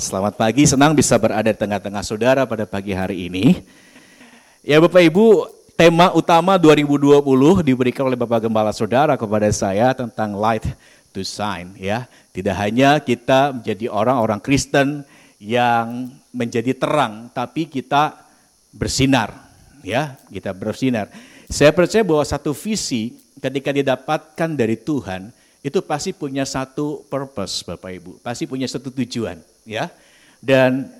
Selamat pagi, senang bisa berada di tengah-tengah saudara pada pagi hari ini. Ya Bapak Ibu, tema utama 2020 diberikan oleh Bapak Gembala Saudara kepada saya tentang light to shine ya. Tidak hanya kita menjadi orang-orang Kristen yang menjadi terang, tapi kita bersinar ya, kita bersinar. Saya percaya bahwa satu visi ketika didapatkan dari Tuhan, itu pasti punya satu purpose Bapak Ibu, pasti punya satu tujuan ya. Dan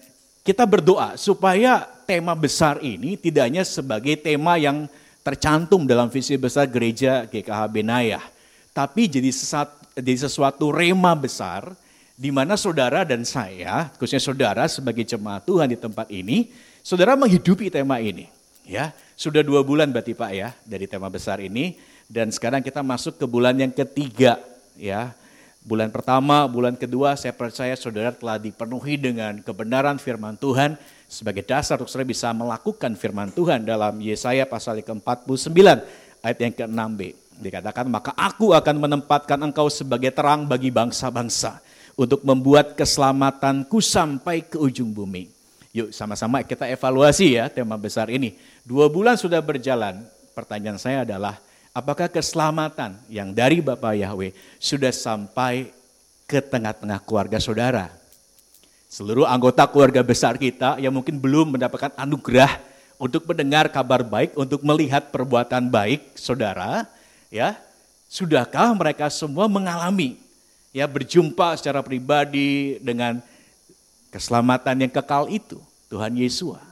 kita berdoa supaya tema besar ini tidak hanya sebagai tema yang tercantum dalam visi besar gereja GKH Benayah, tapi jadi, sesat, jadi sesuatu rema besar di mana saudara dan saya, khususnya saudara sebagai jemaat Tuhan di tempat ini, saudara menghidupi tema ini. Ya, sudah dua bulan berarti Pak ya dari tema besar ini, dan sekarang kita masuk ke bulan yang ketiga ya. Bulan pertama, bulan kedua saya percaya saudara telah dipenuhi dengan kebenaran firman Tuhan sebagai dasar untuk saudara bisa melakukan firman Tuhan dalam Yesaya pasal ke-49 ayat yang ke-6b. Dikatakan, maka aku akan menempatkan engkau sebagai terang bagi bangsa-bangsa untuk membuat keselamatanku sampai ke ujung bumi. Yuk sama-sama kita evaluasi ya tema besar ini. Dua bulan sudah berjalan, pertanyaan saya adalah apakah keselamatan yang dari Bapak Yahweh sudah sampai ke tengah-tengah keluarga saudara? Seluruh anggota keluarga besar kita yang mungkin belum mendapatkan anugerah untuk mendengar kabar baik, untuk melihat perbuatan baik saudara, ya, sudahkah mereka semua mengalami ya berjumpa secara pribadi dengan keselamatan yang kekal itu, Tuhan Yesus.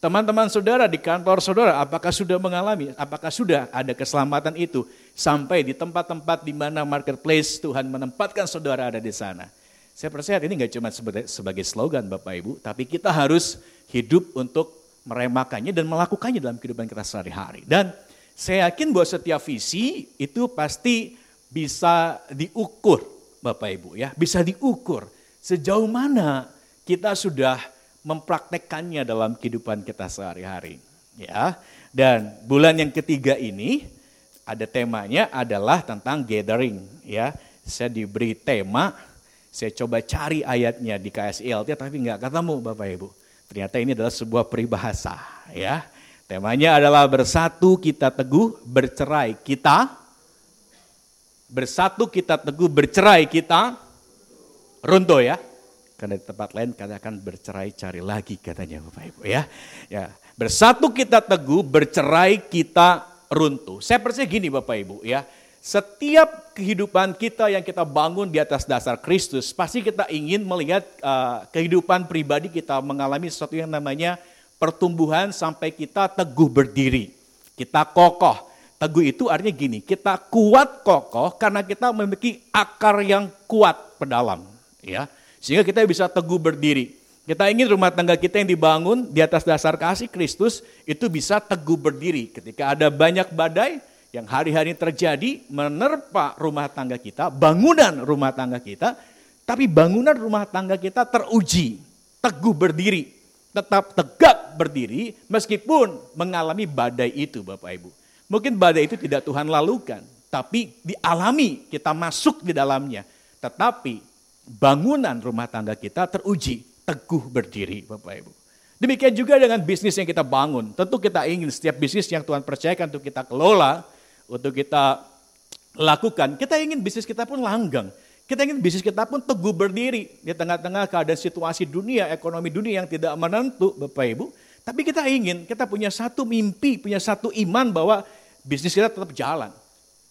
Teman-teman saudara di kantor saudara, apakah sudah mengalami, apakah sudah ada keselamatan itu sampai di tempat-tempat di mana marketplace Tuhan menempatkan saudara ada di sana. Saya percaya ini nggak cuma sebagai, slogan Bapak Ibu, tapi kita harus hidup untuk meremakannya dan melakukannya dalam kehidupan kita sehari-hari. Dan saya yakin bahwa setiap visi itu pasti bisa diukur Bapak Ibu ya, bisa diukur sejauh mana kita sudah mempraktekkannya dalam kehidupan kita sehari-hari. Ya, dan bulan yang ketiga ini ada temanya adalah tentang gathering. Ya, saya diberi tema, saya coba cari ayatnya di KSILT tapi nggak ketemu Bapak Ibu. Ternyata ini adalah sebuah peribahasa. Ya, temanya adalah bersatu kita teguh, bercerai kita bersatu kita teguh, bercerai kita runtuh ya. Karena di tempat lain katakan bercerai cari lagi katanya Bapak Ibu ya. Ya, bersatu kita teguh, bercerai kita runtuh. Saya percaya gini Bapak Ibu ya. Setiap kehidupan kita yang kita bangun di atas dasar Kristus, pasti kita ingin melihat uh, kehidupan pribadi kita mengalami sesuatu yang namanya pertumbuhan sampai kita teguh berdiri. Kita kokoh. Teguh itu artinya gini, kita kuat kokoh karena kita memiliki akar yang kuat pedalam. Ya, sehingga kita bisa teguh berdiri. Kita ingin rumah tangga kita yang dibangun di atas dasar kasih Kristus itu bisa teguh berdiri. Ketika ada banyak badai yang hari-hari terjadi menerpa rumah tangga kita, bangunan rumah tangga kita, tapi bangunan rumah tangga kita teruji, teguh berdiri, tetap tegak berdiri meskipun mengalami badai itu Bapak Ibu. Mungkin badai itu tidak Tuhan lalukan, tapi dialami, kita masuk di dalamnya. Tetapi bangunan rumah tangga kita teruji, teguh berdiri Bapak Ibu. Demikian juga dengan bisnis yang kita bangun. Tentu kita ingin setiap bisnis yang Tuhan percayakan untuk kita kelola, untuk kita lakukan, kita ingin bisnis kita pun langgang. Kita ingin bisnis kita pun teguh berdiri di tengah-tengah keadaan situasi dunia, ekonomi dunia yang tidak menentu Bapak Ibu. Tapi kita ingin, kita punya satu mimpi, punya satu iman bahwa bisnis kita tetap jalan.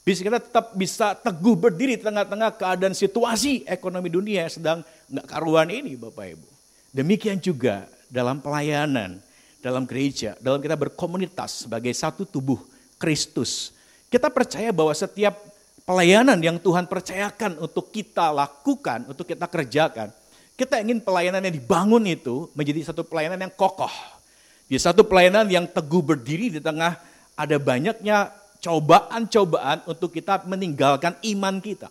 Bisa kita tetap bisa teguh berdiri di tengah-tengah keadaan situasi ekonomi dunia yang sedang nggak karuan ini Bapak Ibu. Demikian juga dalam pelayanan, dalam gereja, dalam kita berkomunitas sebagai satu tubuh Kristus. Kita percaya bahwa setiap pelayanan yang Tuhan percayakan untuk kita lakukan, untuk kita kerjakan, kita ingin pelayanan yang dibangun itu menjadi satu pelayanan yang kokoh. Di satu pelayanan yang teguh berdiri di tengah ada banyaknya cobaan-cobaan untuk kita meninggalkan iman kita.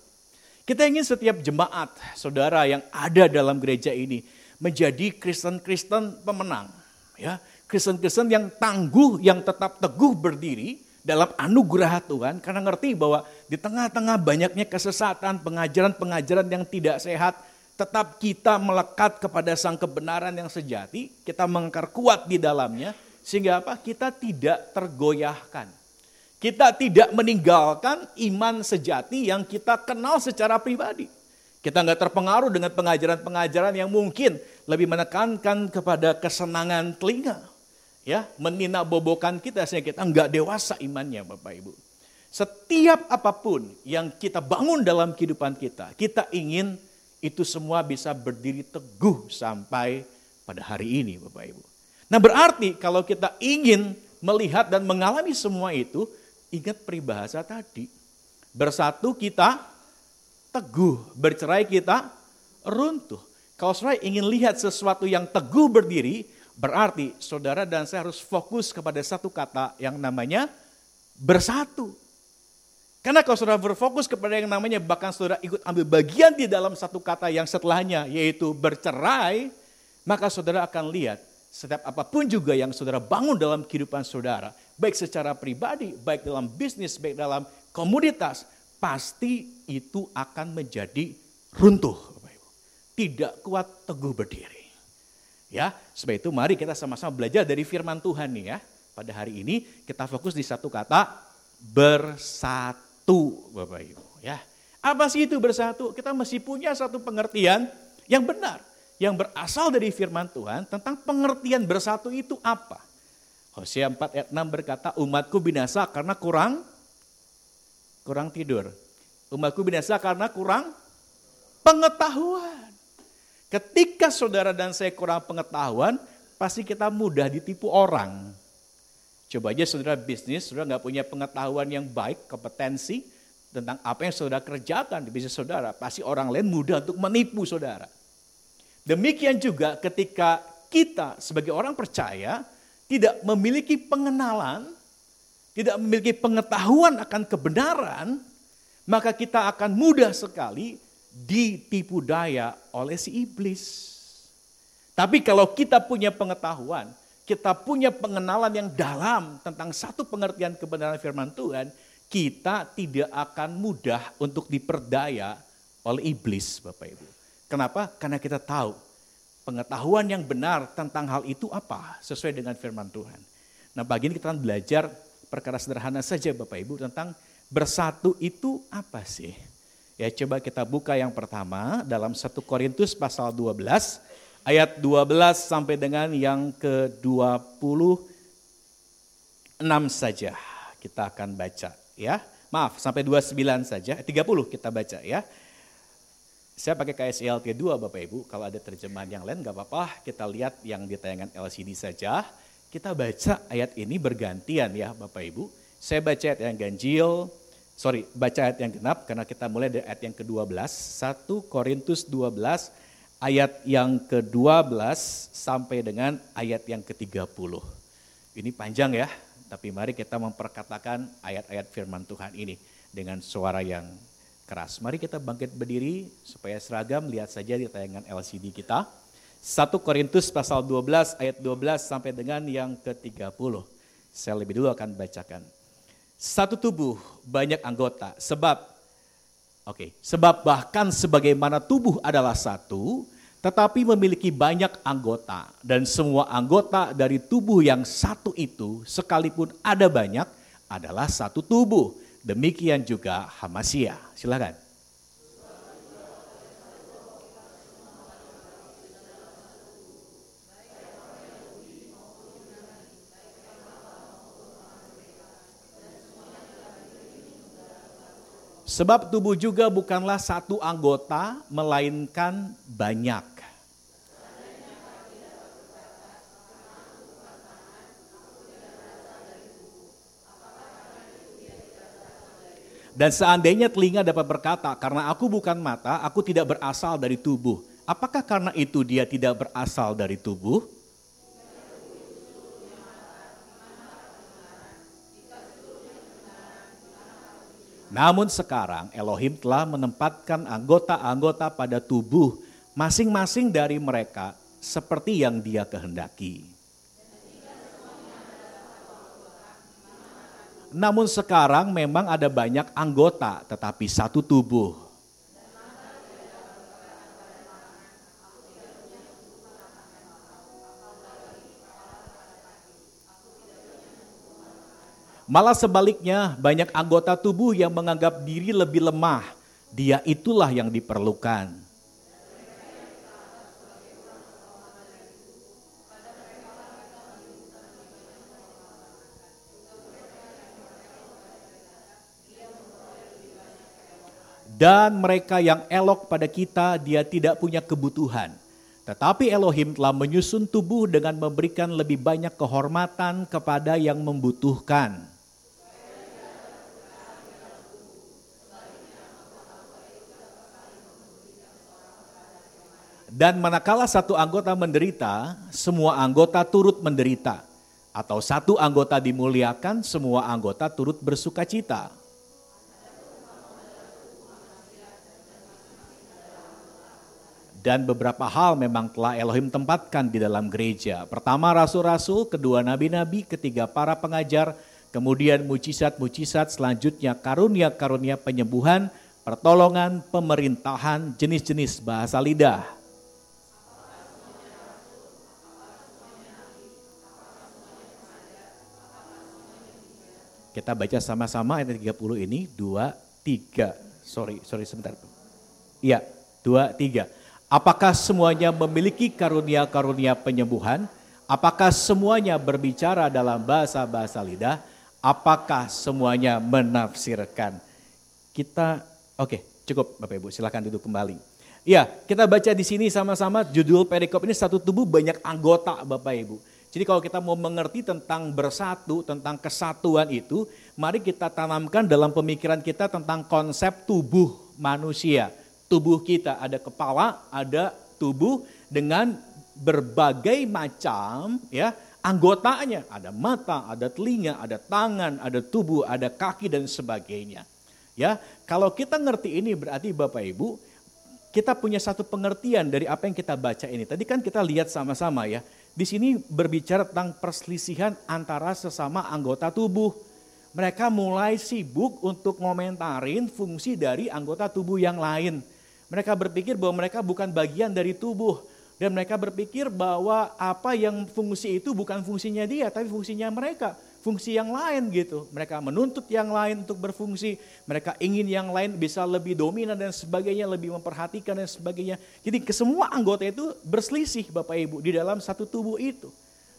Kita ingin setiap jemaat, saudara yang ada dalam gereja ini menjadi Kristen-Kristen pemenang. ya Kristen-Kristen yang tangguh, yang tetap teguh berdiri dalam anugerah Tuhan karena ngerti bahwa di tengah-tengah banyaknya kesesatan, pengajaran-pengajaran yang tidak sehat, tetap kita melekat kepada sang kebenaran yang sejati, kita mengakar kuat di dalamnya, sehingga apa? Kita tidak tergoyahkan. Kita tidak meninggalkan iman sejati yang kita kenal secara pribadi. Kita nggak terpengaruh dengan pengajaran-pengajaran yang mungkin lebih menekankan kepada kesenangan telinga. Ya, menina bobokan kita sehingga kita nggak dewasa imannya Bapak Ibu. Setiap apa pun yang kita bangun dalam kehidupan kita, kita ingin itu semua bisa berdiri teguh sampai pada hari ini Bapak Ibu. Nah berarti kalau kita ingin melihat dan mengalami semua itu, ingat peribahasa tadi. Bersatu kita teguh, bercerai kita runtuh. Kalau saudara ingin lihat sesuatu yang teguh berdiri, berarti saudara dan saya harus fokus kepada satu kata yang namanya bersatu. Karena kalau saudara berfokus kepada yang namanya bahkan saudara ikut ambil bagian di dalam satu kata yang setelahnya yaitu bercerai, maka saudara akan lihat setiap apa pun juga yang saudara bangun dalam kehidupan saudara, baik secara pribadi, baik dalam bisnis, baik dalam komunitas, pasti itu akan menjadi runtuh. Tidak kuat teguh berdiri. Ya, sebab itu mari kita sama-sama belajar dari firman Tuhan nih ya. Pada hari ini kita fokus di satu kata bersatu Bapak Ibu ya. Apa sih itu bersatu? Kita mesti punya satu pengertian yang benar. Yang berasal dari firman Tuhan tentang pengertian bersatu itu apa. Hosea 4 ayat 6 berkata umatku binasa karena kurang kurang tidur. Umatku binasa karena kurang pengetahuan. Ketika saudara dan saya kurang pengetahuan, pasti kita mudah ditipu orang. Coba aja saudara bisnis, saudara nggak punya pengetahuan yang baik, kompetensi tentang apa yang saudara kerjakan di bisnis saudara. Pasti orang lain mudah untuk menipu saudara. Demikian juga ketika kita sebagai orang percaya tidak memiliki pengenalan, tidak memiliki pengetahuan akan kebenaran, maka kita akan mudah sekali ditipu daya oleh si iblis. Tapi kalau kita punya pengetahuan, kita punya pengenalan yang dalam tentang satu pengertian kebenaran firman Tuhan, kita tidak akan mudah untuk diperdaya oleh iblis Bapak Ibu. Kenapa? Karena kita tahu pengetahuan yang benar tentang hal itu apa sesuai dengan firman Tuhan. Nah pagi ini kita akan belajar perkara sederhana saja Bapak Ibu tentang bersatu itu apa sih? Ya coba kita buka yang pertama dalam 1 Korintus pasal 12 ayat 12 sampai dengan yang ke-26 saja kita akan baca ya. Maaf, sampai 29 saja, 30 kita baca ya. Saya pakai KSLT 2 Bapak Ibu, kalau ada terjemahan yang lain gak apa-apa, kita lihat yang di tayangan LCD saja. Kita baca ayat ini bergantian ya Bapak Ibu. Saya baca ayat yang ganjil, sorry, baca ayat yang genap karena kita mulai dari ayat yang ke-12, 1 Korintus 12 ayat yang ke-12 sampai dengan ayat yang ke-30. Ini panjang ya, tapi mari kita memperkatakan ayat-ayat firman Tuhan ini dengan suara yang keras. Mari kita bangkit berdiri supaya seragam, lihat saja di tayangan LCD kita. 1 Korintus pasal 12 ayat 12 sampai dengan yang ke-30. Saya lebih dulu akan bacakan. Satu tubuh banyak anggota sebab Oke, okay. sebab bahkan sebagaimana tubuh adalah satu, tetapi memiliki banyak anggota dan semua anggota dari tubuh yang satu itu sekalipun ada banyak adalah satu tubuh. Demikian juga Hamasia. Silakan. Sebab tubuh juga bukanlah satu anggota, melainkan banyak. Dan seandainya telinga dapat berkata, karena aku bukan mata, aku tidak berasal dari tubuh. Apakah karena itu dia tidak berasal dari tubuh? Namun sekarang Elohim telah menempatkan anggota-anggota pada tubuh masing-masing dari mereka seperti yang dia kehendaki. Namun sekarang memang ada banyak anggota, tetapi satu tubuh. Malah sebaliknya, banyak anggota tubuh yang menganggap diri lebih lemah. Dia itulah yang diperlukan. Dan mereka yang elok pada kita, dia tidak punya kebutuhan. Tetapi Elohim telah menyusun tubuh dengan memberikan lebih banyak kehormatan kepada yang membutuhkan. Dan manakala satu anggota menderita, semua anggota turut menderita. Atau satu anggota dimuliakan, semua anggota turut bersuka cita. Dan beberapa hal memang telah Elohim tempatkan di dalam gereja. Pertama rasul-rasul, kedua nabi-nabi, ketiga para pengajar, kemudian mujizat-mujizat, selanjutnya karunia-karunia penyembuhan, pertolongan, pemerintahan, jenis-jenis bahasa lidah. Kita baca sama-sama ayat 30 ini, dua, tiga. Sorry, sorry sebentar. Iya, dua, tiga. Apakah semuanya memiliki karunia-karunia penyembuhan? Apakah semuanya berbicara dalam bahasa-bahasa lidah? Apakah semuanya menafsirkan? Kita, oke, okay, cukup Bapak Ibu, silakan duduk kembali. Ya, kita baca di sini sama-sama judul perikop ini satu tubuh banyak anggota Bapak Ibu. Jadi kalau kita mau mengerti tentang bersatu, tentang kesatuan itu, mari kita tanamkan dalam pemikiran kita tentang konsep tubuh manusia tubuh kita ada kepala, ada tubuh dengan berbagai macam ya anggotanya. Ada mata, ada telinga, ada tangan, ada tubuh, ada kaki dan sebagainya. Ya, kalau kita ngerti ini berarti Bapak Ibu, kita punya satu pengertian dari apa yang kita baca ini. Tadi kan kita lihat sama-sama ya. Di sini berbicara tentang perselisihan antara sesama anggota tubuh. Mereka mulai sibuk untuk ngomentarin fungsi dari anggota tubuh yang lain mereka berpikir bahwa mereka bukan bagian dari tubuh. Dan mereka berpikir bahwa apa yang fungsi itu bukan fungsinya dia, tapi fungsinya mereka. Fungsi yang lain gitu. Mereka menuntut yang lain untuk berfungsi. Mereka ingin yang lain bisa lebih dominan dan sebagainya, lebih memperhatikan dan sebagainya. Jadi kesemua anggota itu berselisih Bapak Ibu di dalam satu tubuh itu.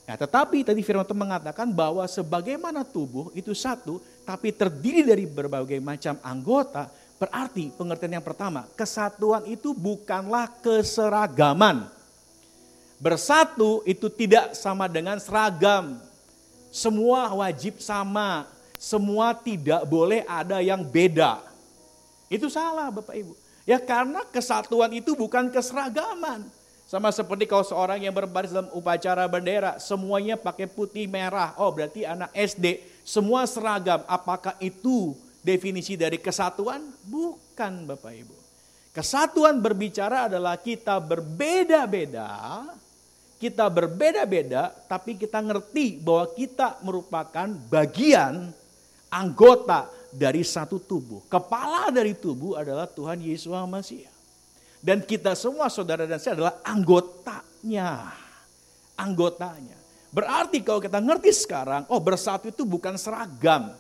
Nah, tetapi tadi firman Tuhan mengatakan bahwa sebagaimana tubuh itu satu, tapi terdiri dari berbagai macam anggota, Berarti pengertian yang pertama, kesatuan itu bukanlah keseragaman. Bersatu itu tidak sama dengan seragam. Semua wajib sama, semua tidak boleh ada yang beda. Itu salah Bapak Ibu. Ya karena kesatuan itu bukan keseragaman. Sama seperti kalau seorang yang berbaris dalam upacara bendera, semuanya pakai putih merah. Oh berarti anak SD, semua seragam. Apakah itu definisi dari kesatuan? Bukan Bapak Ibu. Kesatuan berbicara adalah kita berbeda-beda, kita berbeda-beda, tapi kita ngerti bahwa kita merupakan bagian anggota dari satu tubuh. Kepala dari tubuh adalah Tuhan Yesus Masih. Dan kita semua saudara dan saya adalah anggotanya. Anggotanya. Berarti kalau kita ngerti sekarang, oh bersatu itu bukan seragam.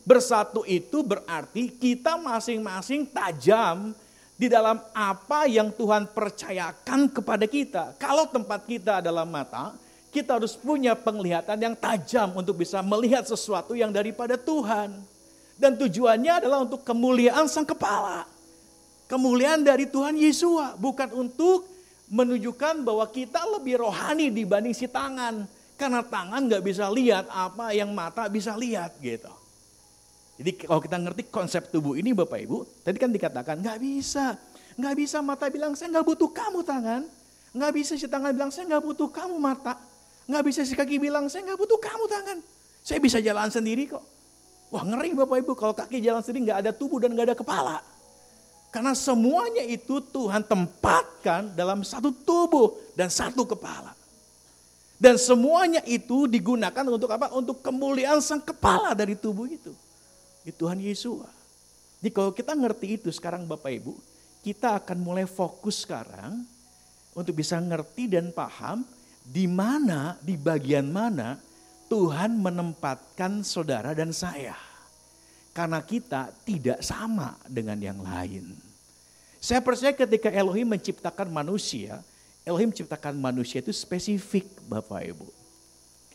Bersatu itu berarti kita masing-masing tajam di dalam apa yang Tuhan percayakan kepada kita. Kalau tempat kita adalah mata, kita harus punya penglihatan yang tajam untuk bisa melihat sesuatu yang daripada Tuhan. Dan tujuannya adalah untuk kemuliaan sang kepala. Kemuliaan dari Tuhan Yesus, bukan untuk menunjukkan bahwa kita lebih rohani dibanding si tangan. Karena tangan nggak bisa lihat apa yang mata bisa lihat gitu. Jadi kalau kita ngerti konsep tubuh ini Bapak Ibu, tadi kan dikatakan nggak bisa. Nggak bisa mata bilang saya nggak butuh kamu tangan. Nggak bisa si tangan bilang saya nggak butuh kamu mata. Nggak bisa si kaki bilang saya nggak butuh kamu tangan. Saya bisa jalan sendiri kok. Wah ngeri Bapak Ibu kalau kaki jalan sendiri nggak ada tubuh dan nggak ada kepala. Karena semuanya itu Tuhan tempatkan dalam satu tubuh dan satu kepala. Dan semuanya itu digunakan untuk apa? Untuk kemuliaan sang kepala dari tubuh itu di Tuhan Yesus. Jadi kalau kita ngerti itu sekarang Bapak Ibu, kita akan mulai fokus sekarang untuk bisa ngerti dan paham di mana, di bagian mana Tuhan menempatkan saudara dan saya. Karena kita tidak sama dengan yang lain. Saya percaya ketika Elohim menciptakan manusia, Elohim menciptakan manusia itu spesifik Bapak Ibu.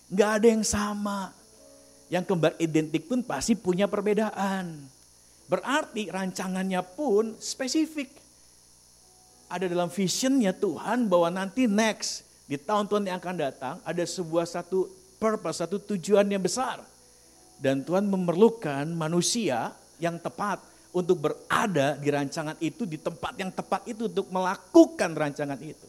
Nggak ada yang sama. Yang kembar identik pun pasti punya perbedaan. Berarti rancangannya pun spesifik. Ada dalam visionnya Tuhan bahwa nanti next di tahun-tahun yang akan datang ada sebuah satu purpose, satu tujuan yang besar. Dan Tuhan memerlukan manusia yang tepat untuk berada di rancangan itu, di tempat yang tepat itu untuk melakukan rancangan itu.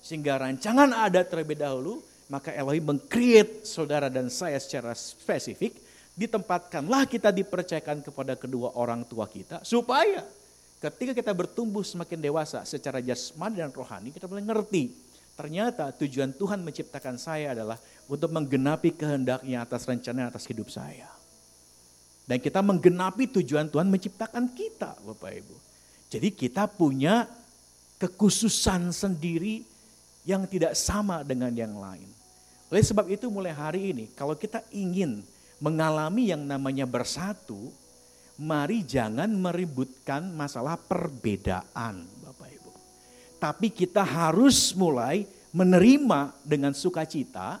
Sehingga rancangan ada terlebih dahulu, maka Elohim mengcreate saudara dan saya secara spesifik, ditempatkanlah kita dipercayakan kepada kedua orang tua kita, supaya ketika kita bertumbuh semakin dewasa secara jasmani dan rohani, kita boleh ngerti Ternyata tujuan Tuhan menciptakan saya adalah untuk menggenapi kehendaknya atas rencana atas hidup saya. Dan kita menggenapi tujuan Tuhan menciptakan kita Bapak Ibu. Jadi kita punya kekhususan sendiri yang tidak sama dengan yang lain. Oleh sebab itu mulai hari ini kalau kita ingin mengalami yang namanya bersatu, mari jangan meributkan masalah perbedaan tapi kita harus mulai menerima dengan sukacita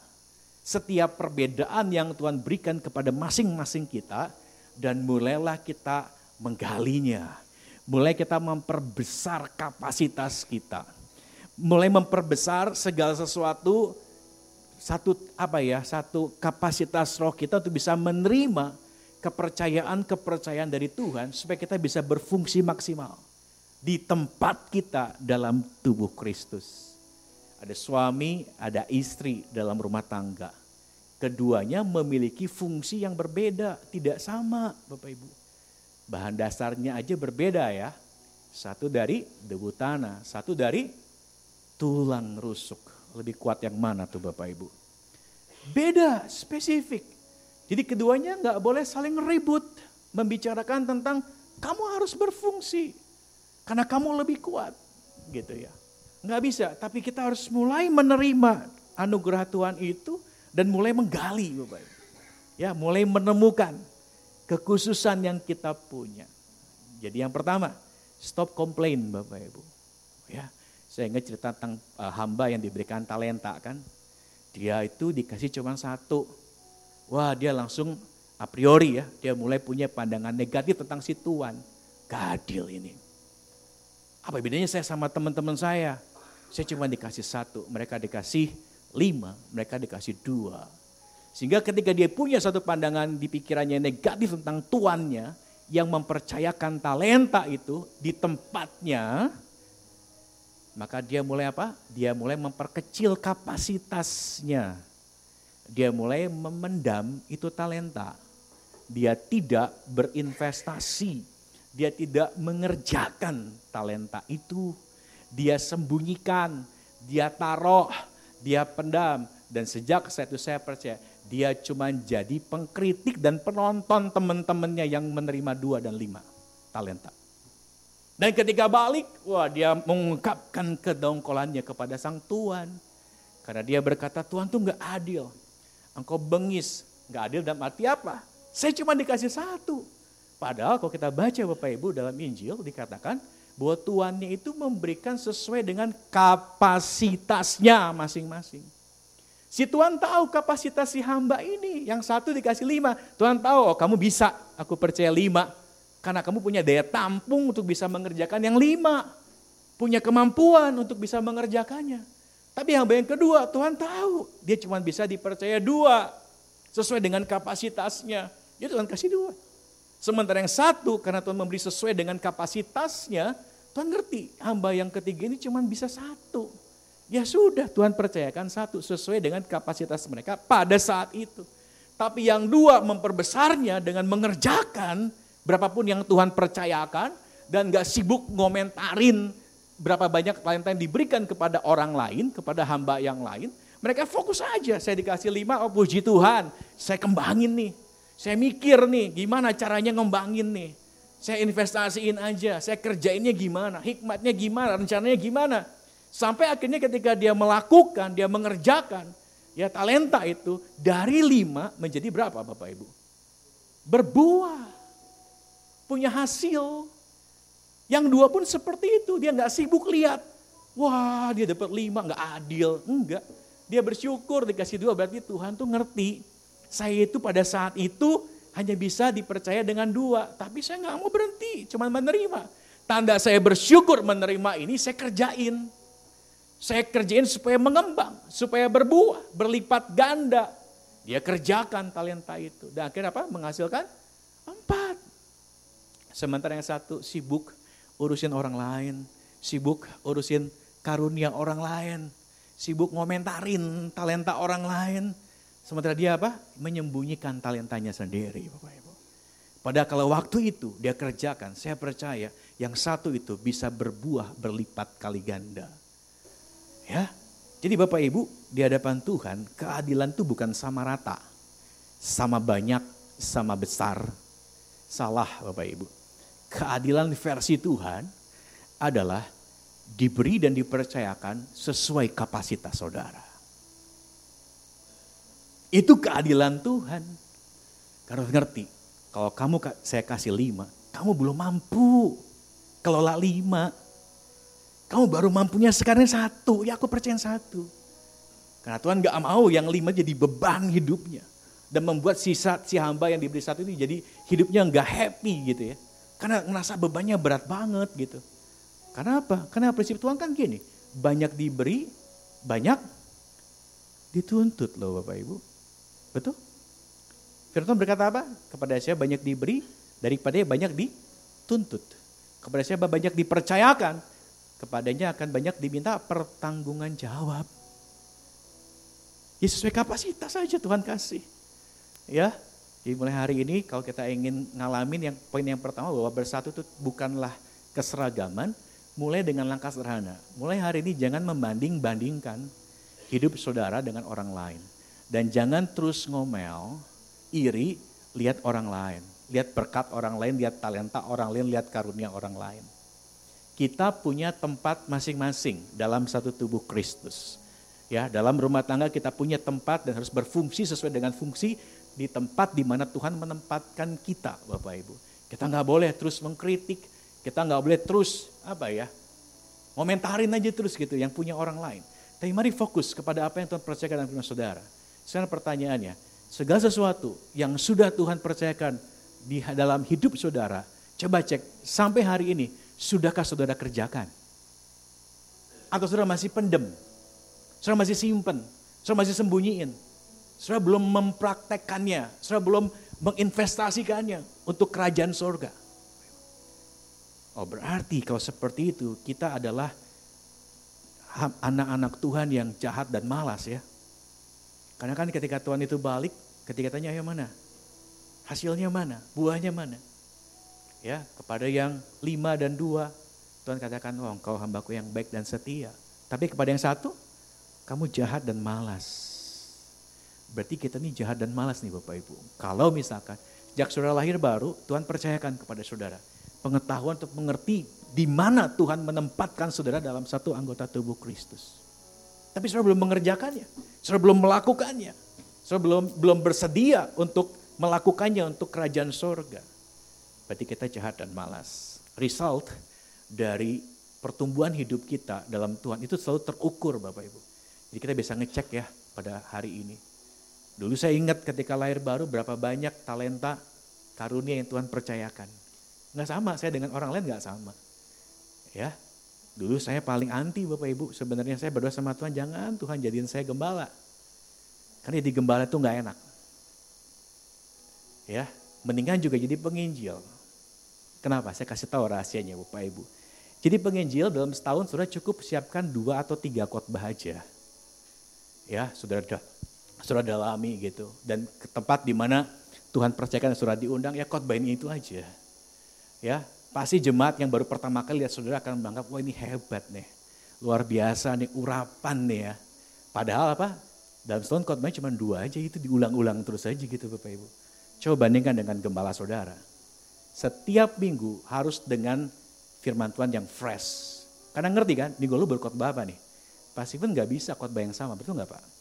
setiap perbedaan yang Tuhan berikan kepada masing-masing kita dan mulailah kita menggalinya. Mulai kita memperbesar kapasitas kita. Mulai memperbesar segala sesuatu satu apa ya, satu kapasitas roh kita untuk bisa menerima kepercayaan-kepercayaan dari Tuhan supaya kita bisa berfungsi maksimal di tempat kita dalam tubuh Kristus. Ada suami, ada istri dalam rumah tangga. Keduanya memiliki fungsi yang berbeda, tidak sama Bapak Ibu. Bahan dasarnya aja berbeda ya. Satu dari debu tanah, satu dari tulang rusuk. Lebih kuat yang mana tuh Bapak Ibu? Beda, spesifik. Jadi keduanya nggak boleh saling ribut. Membicarakan tentang kamu harus berfungsi. Karena kamu lebih kuat. Gitu ya. Nggak bisa, tapi kita harus mulai menerima anugerah Tuhan itu dan mulai menggali Bapak Ibu. Ya, mulai menemukan kekhususan yang kita punya. Jadi yang pertama, stop complain Bapak Ibu. Ya, saya ingat cerita tentang uh, hamba yang diberikan talenta kan. Dia itu dikasih cuma satu. Wah dia langsung a priori ya, dia mulai punya pandangan negatif tentang si Tuhan. Gadil ini. Apa bedanya saya sama teman-teman saya? Saya cuma dikasih satu, mereka dikasih lima, mereka dikasih dua. Sehingga ketika dia punya satu pandangan di pikirannya negatif tentang tuannya, yang mempercayakan talenta itu di tempatnya, maka dia mulai apa? Dia mulai memperkecil kapasitasnya. Dia mulai memendam itu talenta. Dia tidak berinvestasi dia tidak mengerjakan talenta itu. Dia sembunyikan, dia taruh, dia pendam. Dan sejak saya itu saya percaya, dia cuma jadi pengkritik dan penonton teman-temannya yang menerima dua dan lima talenta. Dan ketika balik, wah dia mengungkapkan kedongkolannya kepada sang Tuhan. Karena dia berkata, Tuhan tuh nggak adil. Engkau bengis, nggak adil dalam arti apa? Saya cuma dikasih satu. Padahal kalau kita baca Bapak Ibu dalam Injil dikatakan bahwa tuannya itu memberikan sesuai dengan kapasitasnya masing-masing. Si Tuhan tahu kapasitas si hamba ini. Yang satu dikasih lima. Tuhan tahu, oh kamu bisa, aku percaya lima. Karena kamu punya daya tampung untuk bisa mengerjakan yang lima. Punya kemampuan untuk bisa mengerjakannya. Tapi yang yang kedua, Tuhan tahu. Dia cuma bisa dipercaya dua. Sesuai dengan kapasitasnya. Dia Tuhan kasih dua. Sementara yang satu karena Tuhan memberi sesuai dengan kapasitasnya, Tuhan ngerti hamba yang ketiga ini cuma bisa satu. Ya sudah Tuhan percayakan satu sesuai dengan kapasitas mereka pada saat itu. Tapi yang dua memperbesarnya dengan mengerjakan berapapun yang Tuhan percayakan dan gak sibuk ngomentarin berapa banyak talenta yang diberikan kepada orang lain, kepada hamba yang lain. Mereka fokus aja, saya dikasih lima, oh puji Tuhan, saya kembangin nih. Saya mikir nih gimana caranya ngembangin nih. Saya investasiin aja, saya kerjainnya gimana, hikmatnya gimana, rencananya gimana. Sampai akhirnya ketika dia melakukan, dia mengerjakan, ya talenta itu dari lima menjadi berapa Bapak Ibu? Berbuah, punya hasil. Yang dua pun seperti itu, dia nggak sibuk lihat. Wah dia dapat lima, nggak adil. Enggak, dia bersyukur dikasih dua berarti Tuhan tuh ngerti. Saya itu pada saat itu hanya bisa dipercaya dengan dua. Tapi saya nggak mau berhenti, cuma menerima. Tanda saya bersyukur menerima ini saya kerjain. Saya kerjain supaya mengembang, supaya berbuah, berlipat ganda. Dia kerjakan talenta itu. Dan akhirnya apa? Menghasilkan empat. Sementara yang satu sibuk urusin orang lain. Sibuk urusin karunia orang lain. Sibuk ngomentarin talenta orang lain. Sementara dia apa? Menyembunyikan talentanya sendiri Bapak Ibu. Padahal kalau waktu itu dia kerjakan, saya percaya yang satu itu bisa berbuah berlipat kali ganda. Ya. Jadi Bapak Ibu, di hadapan Tuhan, keadilan itu bukan sama rata. Sama banyak, sama besar. Salah Bapak Ibu. Keadilan versi Tuhan adalah diberi dan dipercayakan sesuai kapasitas saudara. Itu keadilan Tuhan. Karena ngerti, kalau kamu saya kasih lima, kamu belum mampu kelola lima. Kamu baru mampunya sekarang satu, ya aku percaya satu. Karena Tuhan gak mau yang lima jadi beban hidupnya. Dan membuat sisa si hamba yang diberi satu itu jadi hidupnya gak happy gitu ya. Karena ngerasa bebannya berat banget gitu. Karena apa? Karena prinsip Tuhan kan gini, banyak diberi, banyak dituntut loh Bapak Ibu. Betul? Firman berkata apa? Kepada saya banyak diberi, daripada banyak dituntut. Kepada saya banyak dipercayakan, kepadanya akan banyak diminta pertanggungan jawab. Ya sesuai kapasitas saja Tuhan kasih. Ya, jadi mulai hari ini kalau kita ingin ngalamin yang poin yang pertama bahwa bersatu itu bukanlah keseragaman, mulai dengan langkah sederhana. Mulai hari ini jangan membanding-bandingkan hidup saudara dengan orang lain. Dan jangan terus ngomel, iri, lihat orang lain. Lihat berkat orang lain, lihat talenta orang lain, lihat karunia orang lain kita punya tempat masing-masing dalam satu tubuh Kristus. Ya, dalam rumah tangga kita punya tempat dan harus berfungsi sesuai dengan fungsi di tempat di mana Tuhan menempatkan kita, Bapak Ibu. Kita nggak boleh terus mengkritik, kita nggak boleh terus apa ya, komentarin aja terus gitu yang punya orang lain. Tapi mari fokus kepada apa yang Tuhan percayakan dalam firman saudara. Sekarang pertanyaannya, segala sesuatu yang sudah Tuhan percayakan di dalam hidup saudara, coba cek sampai hari ini Sudahkah saudara kerjakan? Atau saudara masih pendem? Saudara masih simpen? Saudara masih sembunyiin? Saudara belum mempraktekkannya? Saudara belum menginvestasikannya untuk kerajaan sorga? Oh berarti kalau seperti itu kita adalah anak-anak Tuhan yang jahat dan malas ya. Karena kan ketika Tuhan itu balik, ketika tanya ayo mana? Hasilnya mana? Buahnya mana? ya kepada yang lima dan dua Tuhan katakan oh engkau hambaku yang baik dan setia tapi kepada yang satu kamu jahat dan malas berarti kita ini jahat dan malas nih Bapak Ibu kalau misalkan sejak saudara lahir baru Tuhan percayakan kepada saudara pengetahuan untuk mengerti di mana Tuhan menempatkan saudara dalam satu anggota tubuh Kristus tapi saudara belum mengerjakannya saudara belum melakukannya saudara belum belum bersedia untuk melakukannya untuk kerajaan sorga berarti kita jahat dan malas. Result dari pertumbuhan hidup kita dalam Tuhan itu selalu terukur Bapak Ibu. Jadi kita bisa ngecek ya pada hari ini. Dulu saya ingat ketika lahir baru berapa banyak talenta karunia yang Tuhan percayakan. Nggak sama, saya dengan orang lain nggak sama. Ya, dulu saya paling anti Bapak Ibu. Sebenarnya saya berdoa sama Tuhan, jangan Tuhan jadiin saya gembala. Karena di gembala itu nggak enak. Ya, mendingan juga jadi penginjil. Kenapa? Saya kasih tahu rahasianya Bapak Ibu. Jadi penginjil dalam setahun sudah cukup siapkan dua atau tiga khotbah aja. Ya, sudah ada sudah dalami gitu. Dan ke tempat di mana Tuhan percayakan sudah diundang, ya khotbah ini itu aja. Ya, pasti jemaat yang baru pertama kali lihat saudara akan menganggap, wah ini hebat nih. Luar biasa nih, urapan nih ya. Padahal apa? Dalam setahun khotbahnya cuma dua aja, itu diulang-ulang terus aja gitu Bapak Ibu. Coba bandingkan dengan gembala saudara setiap minggu harus dengan firman Tuhan yang fresh. Karena ngerti kan, minggu lalu berkhotbah apa nih? Pak Steven nggak bisa khotbah yang sama, betul nggak Pak?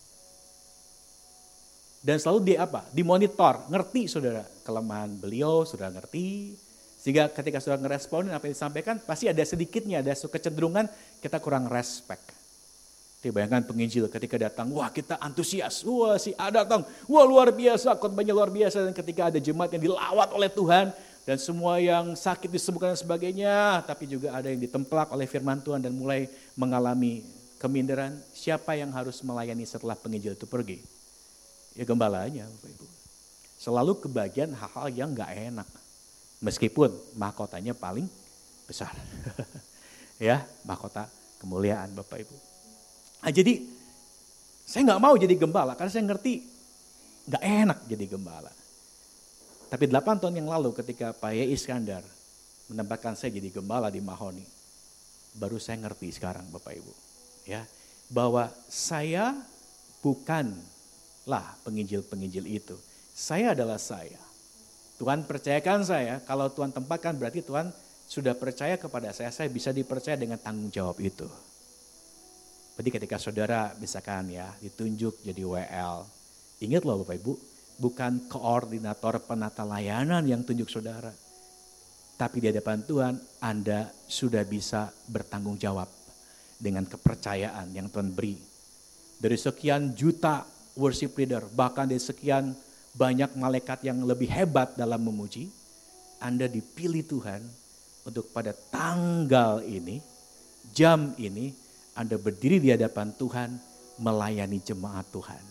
Dan selalu di apa? Dimonitor, ngerti saudara kelemahan beliau, sudah ngerti. Sehingga ketika saudara ngerespon apa yang disampaikan, pasti ada sedikitnya, ada kecenderungan kita kurang respect. Bayangkan penginjil ketika datang, wah kita antusias, wah si A datang, wah luar biasa, khotbahnya luar biasa. Dan ketika ada jemaat yang dilawat oleh Tuhan, dan semua yang sakit disembuhkan dan sebagainya, tapi juga ada yang ditemplak oleh firman Tuhan dan mulai mengalami keminderan, siapa yang harus melayani setelah penginjil itu pergi? Ya gembalanya Bapak Ibu. Selalu kebagian hal-hal yang gak enak. Meskipun mahkotanya paling besar. ya mahkota kemuliaan Bapak Ibu. Nah, jadi saya nggak mau jadi gembala karena saya ngerti nggak enak jadi gembala. Tapi 8 tahun yang lalu ketika Pak Ye Iskandar menempatkan saya jadi gembala di Mahoni, baru saya ngerti sekarang Bapak Ibu, ya bahwa saya bukanlah penginjil-penginjil itu. Saya adalah saya. Tuhan percayakan saya, kalau Tuhan tempatkan berarti Tuhan sudah percaya kepada saya, saya bisa dipercaya dengan tanggung jawab itu. Jadi ketika saudara misalkan ya ditunjuk jadi WL, ingat loh Bapak Ibu, bukan koordinator penata layanan yang tunjuk saudara. Tapi di hadapan Tuhan Anda sudah bisa bertanggung jawab dengan kepercayaan yang Tuhan beri. Dari sekian juta worship leader, bahkan dari sekian banyak malaikat yang lebih hebat dalam memuji, Anda dipilih Tuhan untuk pada tanggal ini, jam ini, anda berdiri di hadapan Tuhan melayani jemaat Tuhan.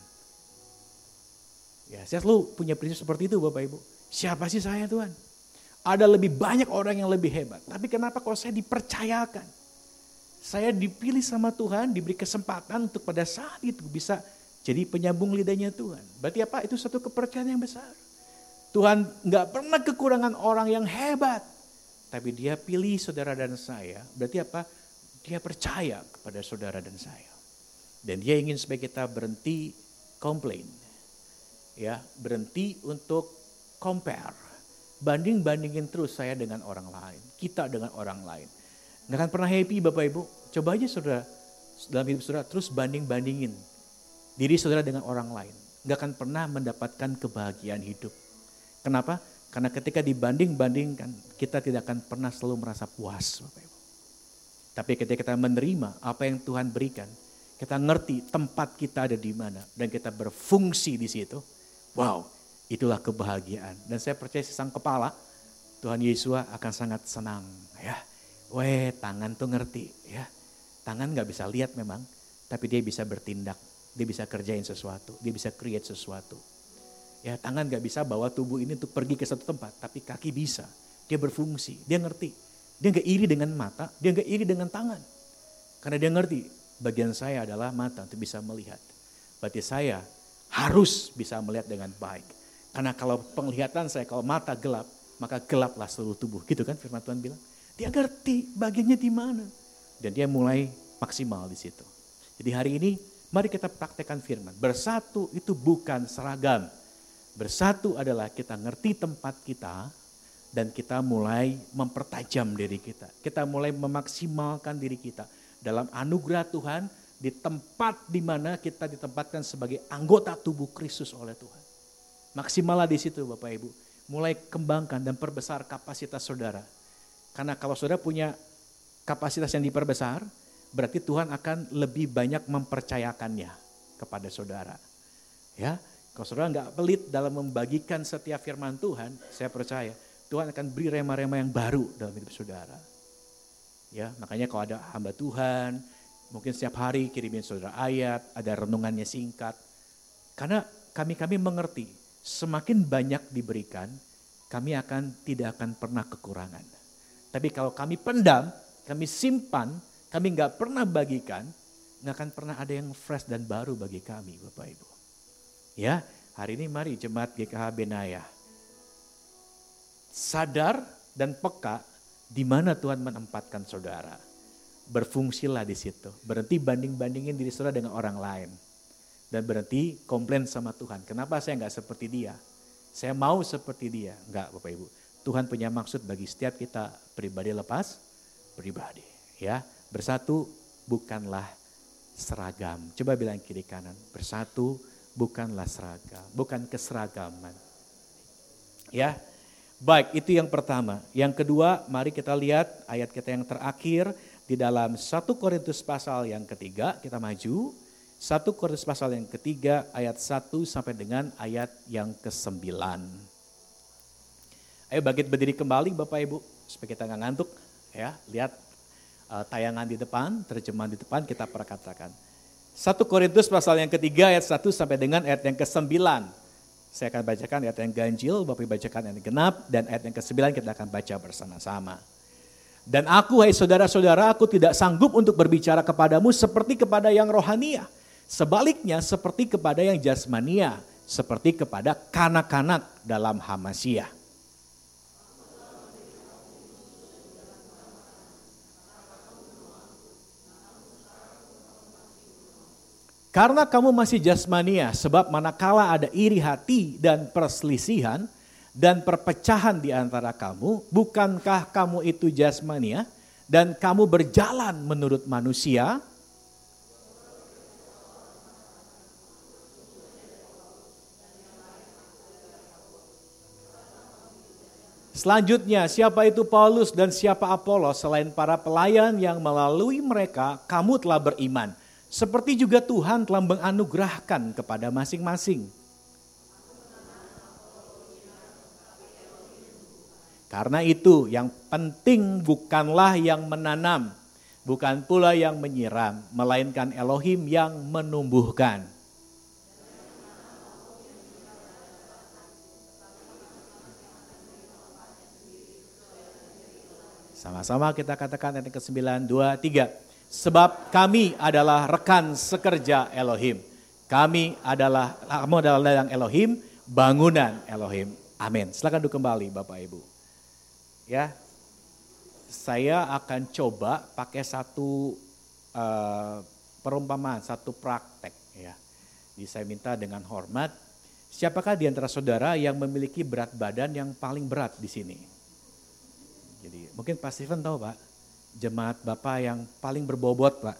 Ya, saya selalu punya prinsip seperti itu Bapak Ibu. Siapa sih saya Tuhan? Ada lebih banyak orang yang lebih hebat. Tapi kenapa kalau saya dipercayakan? Saya dipilih sama Tuhan, diberi kesempatan untuk pada saat itu bisa jadi penyambung lidahnya Tuhan. Berarti apa? Itu satu kepercayaan yang besar. Tuhan nggak pernah kekurangan orang yang hebat. Tapi dia pilih saudara dan saya. Berarti apa? Dia percaya kepada saudara dan saya. Dan dia ingin supaya kita berhenti komplain. Ya, berhenti untuk compare. Banding-bandingin terus saya dengan orang lain. Kita dengan orang lain. Nggak akan pernah happy Bapak Ibu. Coba aja saudara, dalam hidup saudara terus banding-bandingin diri saudara dengan orang lain. Nggak akan pernah mendapatkan kebahagiaan hidup. Kenapa? Karena ketika dibanding-bandingkan, kita tidak akan pernah selalu merasa puas Bapak Ibu. Tapi ketika kita menerima apa yang Tuhan berikan, kita ngerti tempat kita ada di mana dan kita berfungsi di situ. Wow, itulah kebahagiaan. Dan saya percaya sang kepala, Tuhan Yesus akan sangat senang. Ya, weh tangan tuh ngerti ya. Tangan nggak bisa lihat memang, tapi dia bisa bertindak, dia bisa kerjain sesuatu, dia bisa create sesuatu. Ya tangan nggak bisa bawa tubuh ini untuk pergi ke satu tempat, tapi kaki bisa. Dia berfungsi, dia ngerti dia nggak iri dengan mata, dia nggak iri dengan tangan. Karena dia ngerti bagian saya adalah mata untuk bisa melihat. Berarti saya harus bisa melihat dengan baik. Karena kalau penglihatan saya, kalau mata gelap, maka gelaplah seluruh tubuh. Gitu kan firman Tuhan bilang. Dia ngerti bagiannya di mana. Dan dia mulai maksimal di situ. Jadi hari ini mari kita praktekkan firman. Bersatu itu bukan seragam. Bersatu adalah kita ngerti tempat kita, dan kita mulai mempertajam diri kita. Kita mulai memaksimalkan diri kita dalam anugerah Tuhan di tempat di mana kita ditempatkan sebagai anggota tubuh Kristus oleh Tuhan. Maksimallah di situ Bapak Ibu. Mulai kembangkan dan perbesar kapasitas saudara. Karena kalau saudara punya kapasitas yang diperbesar, berarti Tuhan akan lebih banyak mempercayakannya kepada saudara. Ya, kalau saudara nggak pelit dalam membagikan setiap firman Tuhan, saya percaya Tuhan akan beri rema-rema yang baru dalam hidup saudara. Ya, makanya kalau ada hamba Tuhan, mungkin setiap hari kirimin saudara ayat, ada renungannya singkat. Karena kami-kami mengerti, semakin banyak diberikan, kami akan tidak akan pernah kekurangan. Tapi kalau kami pendam, kami simpan, kami nggak pernah bagikan, nggak akan pernah ada yang fresh dan baru bagi kami, Bapak Ibu. Ya, hari ini mari jemaat GKH Benayah sadar dan peka di mana Tuhan menempatkan saudara. Berfungsilah di situ. Berhenti banding-bandingin diri saudara dengan orang lain. Dan berhenti komplain sama Tuhan. Kenapa saya nggak seperti dia? Saya mau seperti dia. Enggak Bapak Ibu. Tuhan punya maksud bagi setiap kita pribadi lepas pribadi. Ya, bersatu bukanlah seragam. Coba bilang kiri kanan. Bersatu bukanlah seragam, bukan keseragaman. Ya, baik itu yang pertama. Yang kedua, mari kita lihat ayat kita yang terakhir di dalam 1 Korintus pasal yang ketiga, kita maju. 1 Korintus pasal yang ketiga ayat 1 sampai dengan ayat yang ke-9. Ayo bangkit berdiri kembali Bapak Ibu supaya kita nggak ngantuk ya. Lihat uh, tayangan di depan, terjemahan di depan kita perkatakan. 1 Korintus pasal yang ketiga ayat 1 sampai dengan ayat yang ke-9. Saya akan bacakan ayat yang ganjil, Bapak bacakan yang genap, dan ayat yang ke-9 kita akan baca bersama-sama. Dan aku, hai saudara-saudara, aku tidak sanggup untuk berbicara kepadamu seperti kepada yang rohania. Sebaliknya seperti kepada yang jasmania, seperti kepada kanak-kanak dalam hamasia. Karena kamu masih jasmania, sebab manakala ada iri hati dan perselisihan dan perpecahan di antara kamu, bukankah kamu itu jasmania dan kamu berjalan menurut manusia? Selanjutnya, siapa itu Paulus dan siapa Apolos selain para pelayan yang melalui mereka kamu telah beriman seperti juga Tuhan telah menganugerahkan kepada masing-masing. Karena itu yang penting bukanlah yang menanam, bukan pula yang menyiram, melainkan Elohim yang menumbuhkan. Sama-sama kita katakan ayat ke-9, 2, 3. Sebab kami adalah rekan sekerja Elohim. Kami adalah, kamu adalah ladang Elohim, bangunan Elohim. Amin. Silakan duduk kembali Bapak Ibu. Ya, saya akan coba pakai satu uh, perumpamaan, satu praktek ya. Jadi saya minta dengan hormat, siapakah di antara saudara yang memiliki berat badan yang paling berat di sini? Jadi mungkin Pak Steven tahu Pak, jemaat Bapak yang paling berbobot Pak.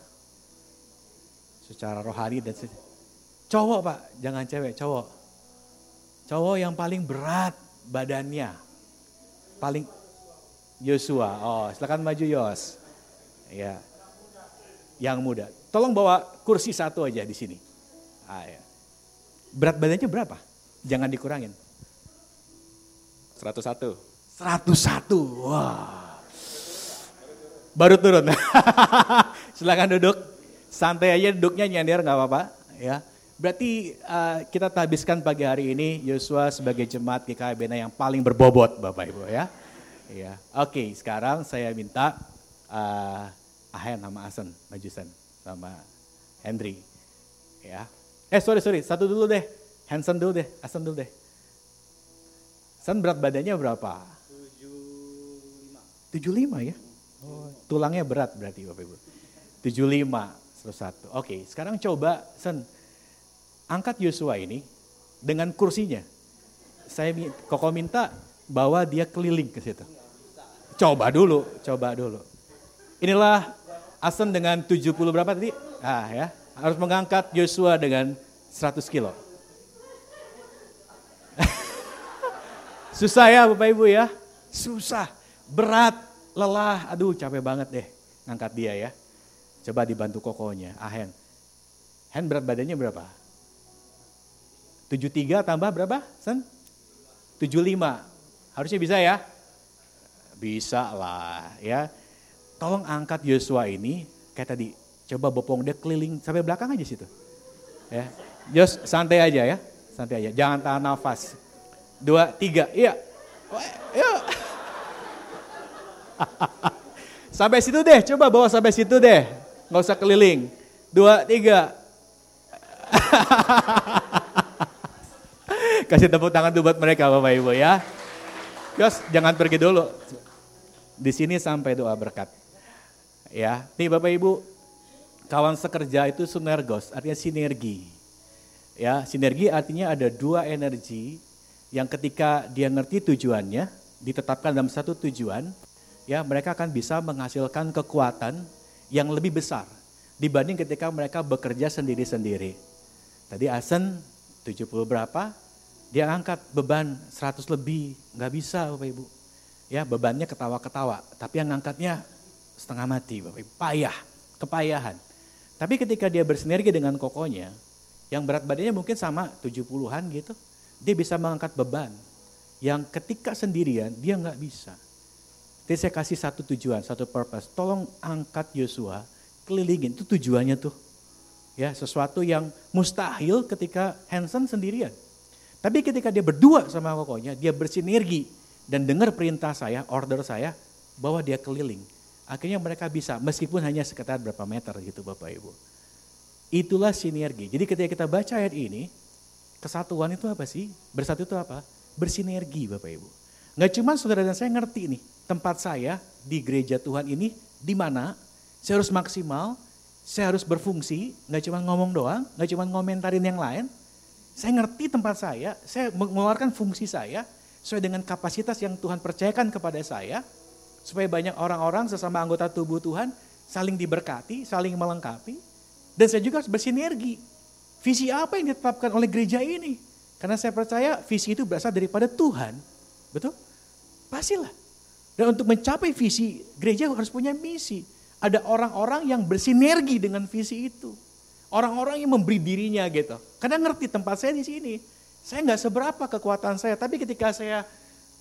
Secara rohani dan se cowok Pak, jangan cewek, cowok. Cowok yang paling berat badannya. Paling Yosua. Oh, silakan maju Yos. Ya. Yang muda. Tolong bawa kursi satu aja di sini. Ah, ya. Berat badannya berapa? Jangan dikurangin. 101. 101. Wah baru turun. Silakan duduk. Santai aja duduknya nyender nggak apa-apa. Ya. Berarti uh, kita habiskan pagi hari ini Yosua sebagai jemaat GKI Bena yang paling berbobot Bapak Ibu ya. Ya. Oke, okay, sekarang saya minta uh, Ahen sama Asen, majusan sama Henry. Ya. Eh sorry sorry, satu dulu deh. Hansen dulu deh, Asen dulu deh. Sen berat badannya berapa? 75. 75 ya? Oh, tulangnya berat berarti Bapak Ibu. 75 101. Oke, sekarang coba Sen angkat Yosua ini dengan kursinya. Saya Koko minta bawa dia keliling ke situ. Coba dulu, coba dulu. Inilah Asen dengan 70 berapa tadi? Ah ya, harus mengangkat Yosua dengan 100 kilo. Susah ya Bapak Ibu ya? Susah, berat lelah, aduh capek banget deh ngangkat dia ya. Coba dibantu kokonya, Ahen. Hen berat badannya berapa? 73 tambah berapa, Sen? 75. Harusnya bisa ya? Bisa lah ya. Tolong angkat Yosua ini, kayak tadi, coba bopong dia keliling sampai belakang aja situ. Ya. Jos santai aja ya, santai aja. Jangan tahan nafas. Dua, tiga, iya. Yuk. sampai situ deh, coba bawa sampai situ deh. Nggak usah keliling. Dua, tiga. Kasih tepuk tangan tuh buat mereka Bapak Ibu ya. Yos, jangan pergi dulu. Di sini sampai doa berkat. Ya, nih Bapak Ibu, kawan sekerja itu sinergos, artinya sinergi. Ya, sinergi artinya ada dua energi yang ketika dia ngerti tujuannya, ditetapkan dalam satu tujuan, ya mereka akan bisa menghasilkan kekuatan yang lebih besar dibanding ketika mereka bekerja sendiri-sendiri. Tadi Asen 70 berapa, dia angkat beban 100 lebih, nggak bisa Bapak Ibu. Ya bebannya ketawa-ketawa, tapi yang angkatnya setengah mati Bapak Ibu, payah, kepayahan. Tapi ketika dia bersinergi dengan kokonya, yang berat badannya mungkin sama 70-an gitu, dia bisa mengangkat beban. Yang ketika sendirian dia nggak bisa. Jadi saya kasih satu tujuan, satu purpose. Tolong angkat Yosua, kelilingin. Itu tujuannya tuh. Ya, sesuatu yang mustahil ketika Hansen sendirian. Tapi ketika dia berdua sama kokonya, dia bersinergi dan dengar perintah saya, order saya, bahwa dia keliling. Akhirnya mereka bisa, meskipun hanya sekitar berapa meter gitu Bapak Ibu. Itulah sinergi. Jadi ketika kita baca ayat ini, kesatuan itu apa sih? Bersatu itu apa? Bersinergi Bapak Ibu. Nggak cuma saudara dan saya ngerti nih, tempat saya di gereja Tuhan ini di mana saya harus maksimal, saya harus berfungsi, nggak cuma ngomong doang, nggak cuma ngomentarin yang lain, saya ngerti tempat saya, saya mengeluarkan fungsi saya sesuai dengan kapasitas yang Tuhan percayakan kepada saya, supaya banyak orang-orang sesama anggota tubuh Tuhan saling diberkati, saling melengkapi, dan saya juga harus bersinergi. Visi apa yang ditetapkan oleh gereja ini? Karena saya percaya visi itu berasal daripada Tuhan. Betul? Pastilah. Dan untuk mencapai visi, gereja harus punya misi. Ada orang-orang yang bersinergi dengan visi itu. Orang-orang yang memberi dirinya gitu. Karena ngerti tempat saya di sini. Saya nggak seberapa kekuatan saya, tapi ketika saya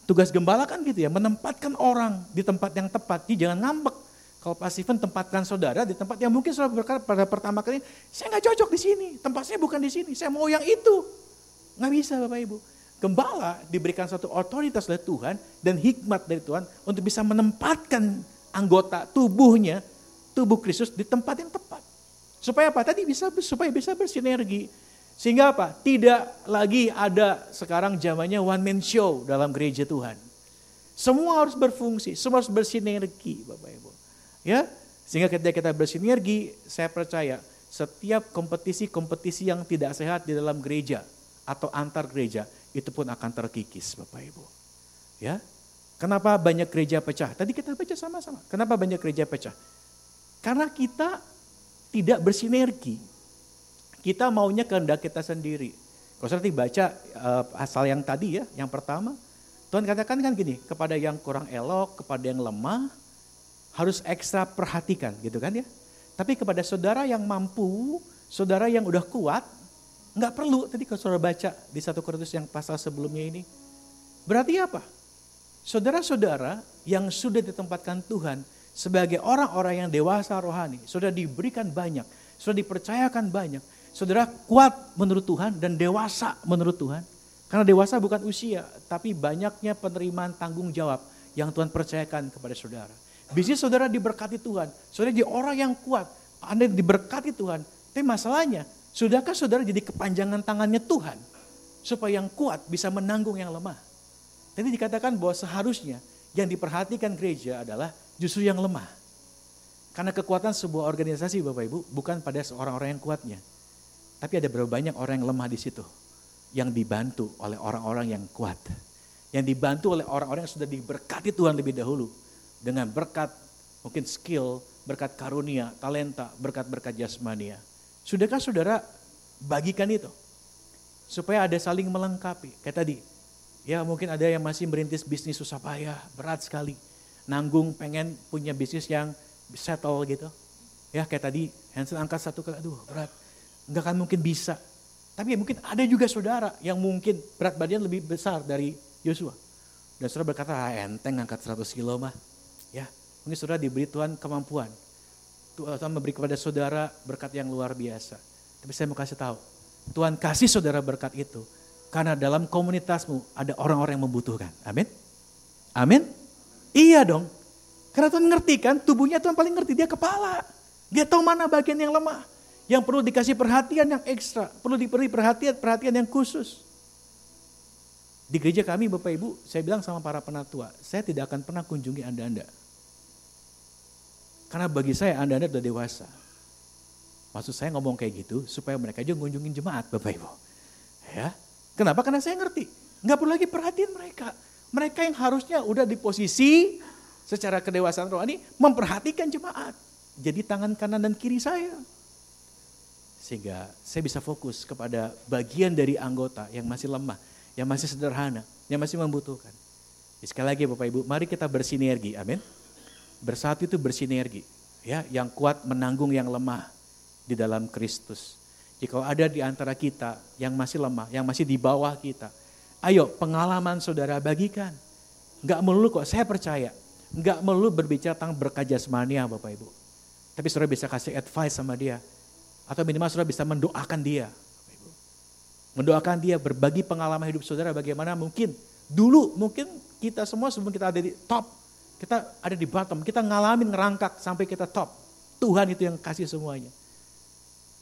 tugas gembala kan gitu ya, menempatkan orang di tempat yang tepat. Jadi jangan ngambek. Kalau Pak Steven tempatkan saudara di tempat yang mungkin saudara berkata pada pertama kali, saya nggak cocok di sini, tempat saya bukan di sini, saya mau yang itu. Nggak bisa Bapak Ibu. Gembala diberikan suatu otoritas dari Tuhan dan hikmat dari Tuhan untuk bisa menempatkan anggota tubuhnya, tubuh Kristus di tempat yang tepat. Supaya apa? Tadi bisa supaya bisa bersinergi. Sehingga apa? Tidak lagi ada sekarang zamannya one man show dalam gereja Tuhan. Semua harus berfungsi, semua harus bersinergi Bapak Ibu. Ya, sehingga ketika kita bersinergi, saya percaya setiap kompetisi-kompetisi yang tidak sehat di dalam gereja atau antar gereja itu pun akan terkikis Bapak Ibu. Ya. Kenapa banyak gereja pecah? Tadi kita baca sama-sama. Kenapa banyak gereja pecah? Karena kita tidak bersinergi. Kita maunya kehendak kita sendiri. Kalau saya baca uh, asal yang tadi ya, yang pertama, Tuhan katakan kan gini, kepada yang kurang elok, kepada yang lemah, harus ekstra perhatikan gitu kan ya. Tapi kepada saudara yang mampu, saudara yang udah kuat, nggak perlu tadi kalau saudara baca di satu Korintus yang pasal sebelumnya ini. Berarti apa? Saudara-saudara yang sudah ditempatkan Tuhan sebagai orang-orang yang dewasa rohani, sudah diberikan banyak, sudah dipercayakan banyak, saudara kuat menurut Tuhan dan dewasa menurut Tuhan. Karena dewasa bukan usia, tapi banyaknya penerimaan tanggung jawab yang Tuhan percayakan kepada saudara. Bisnis saudara diberkati Tuhan, saudara jadi orang yang kuat, Anda diberkati Tuhan. Tapi masalahnya, sudahkah saudara jadi kepanjangan tangannya Tuhan? Supaya yang kuat bisa menanggung yang lemah. Tadi dikatakan bahwa seharusnya yang diperhatikan gereja adalah justru yang lemah. Karena kekuatan sebuah organisasi Bapak Ibu bukan pada seorang orang yang kuatnya. Tapi ada berapa banyak orang yang lemah di situ. Yang dibantu oleh orang-orang yang kuat. Yang dibantu oleh orang-orang yang sudah diberkati Tuhan lebih dahulu. Dengan berkat mungkin skill, berkat karunia, talenta, berkat-berkat jasmania. Sudahkah saudara bagikan itu? Supaya ada saling melengkapi. Kayak tadi, ya mungkin ada yang masih merintis bisnis susah payah, berat sekali nanggung pengen punya bisnis yang settle gitu. Ya kayak tadi Hansen angkat satu kali, aduh berat. Enggak akan mungkin bisa. Tapi ya mungkin ada juga saudara yang mungkin berat badan lebih besar dari Yosua. Dan saudara berkata, ah, enteng angkat 100 kilo mah. Ya, mungkin saudara diberi Tuhan kemampuan. Tuhan memberi kepada saudara berkat yang luar biasa. Tapi saya mau kasih tahu, Tuhan kasih saudara berkat itu. Karena dalam komunitasmu ada orang-orang yang membutuhkan. Amin. Amin. Iya dong. Karena Tuhan ngerti kan, tubuhnya Tuhan paling ngerti, dia kepala. Dia tahu mana bagian yang lemah. Yang perlu dikasih perhatian yang ekstra, perlu diberi perhatian perhatian yang khusus. Di gereja kami Bapak Ibu, saya bilang sama para penatua, saya tidak akan pernah kunjungi Anda-Anda. Karena bagi saya Anda-Anda sudah dewasa. Maksud saya ngomong kayak gitu supaya mereka juga ngunjungin jemaat Bapak Ibu. Ya. Kenapa? Karena saya ngerti. Nggak perlu lagi perhatian mereka. Mereka yang harusnya udah di posisi secara kedewasaan rohani memperhatikan jemaat. Jadi tangan kanan dan kiri saya. Sehingga saya bisa fokus kepada bagian dari anggota yang masih lemah, yang masih sederhana, yang masih membutuhkan. Sekali lagi Bapak Ibu, mari kita bersinergi, amin. Bersatu itu bersinergi, ya, yang kuat menanggung yang lemah di dalam Kristus. Jika ada di antara kita yang masih lemah, yang masih di bawah kita, ayo pengalaman saudara bagikan. Enggak melulu kok, saya percaya. Enggak melulu berbicara tentang berkah jasmania Bapak Ibu. Tapi saudara bisa kasih advice sama dia. Atau minimal saudara bisa mendoakan dia. Mendoakan dia, berbagi pengalaman hidup saudara bagaimana mungkin. Dulu mungkin kita semua sebelum kita ada di top, kita ada di bottom, kita ngalamin ngerangkak sampai kita top. Tuhan itu yang kasih semuanya.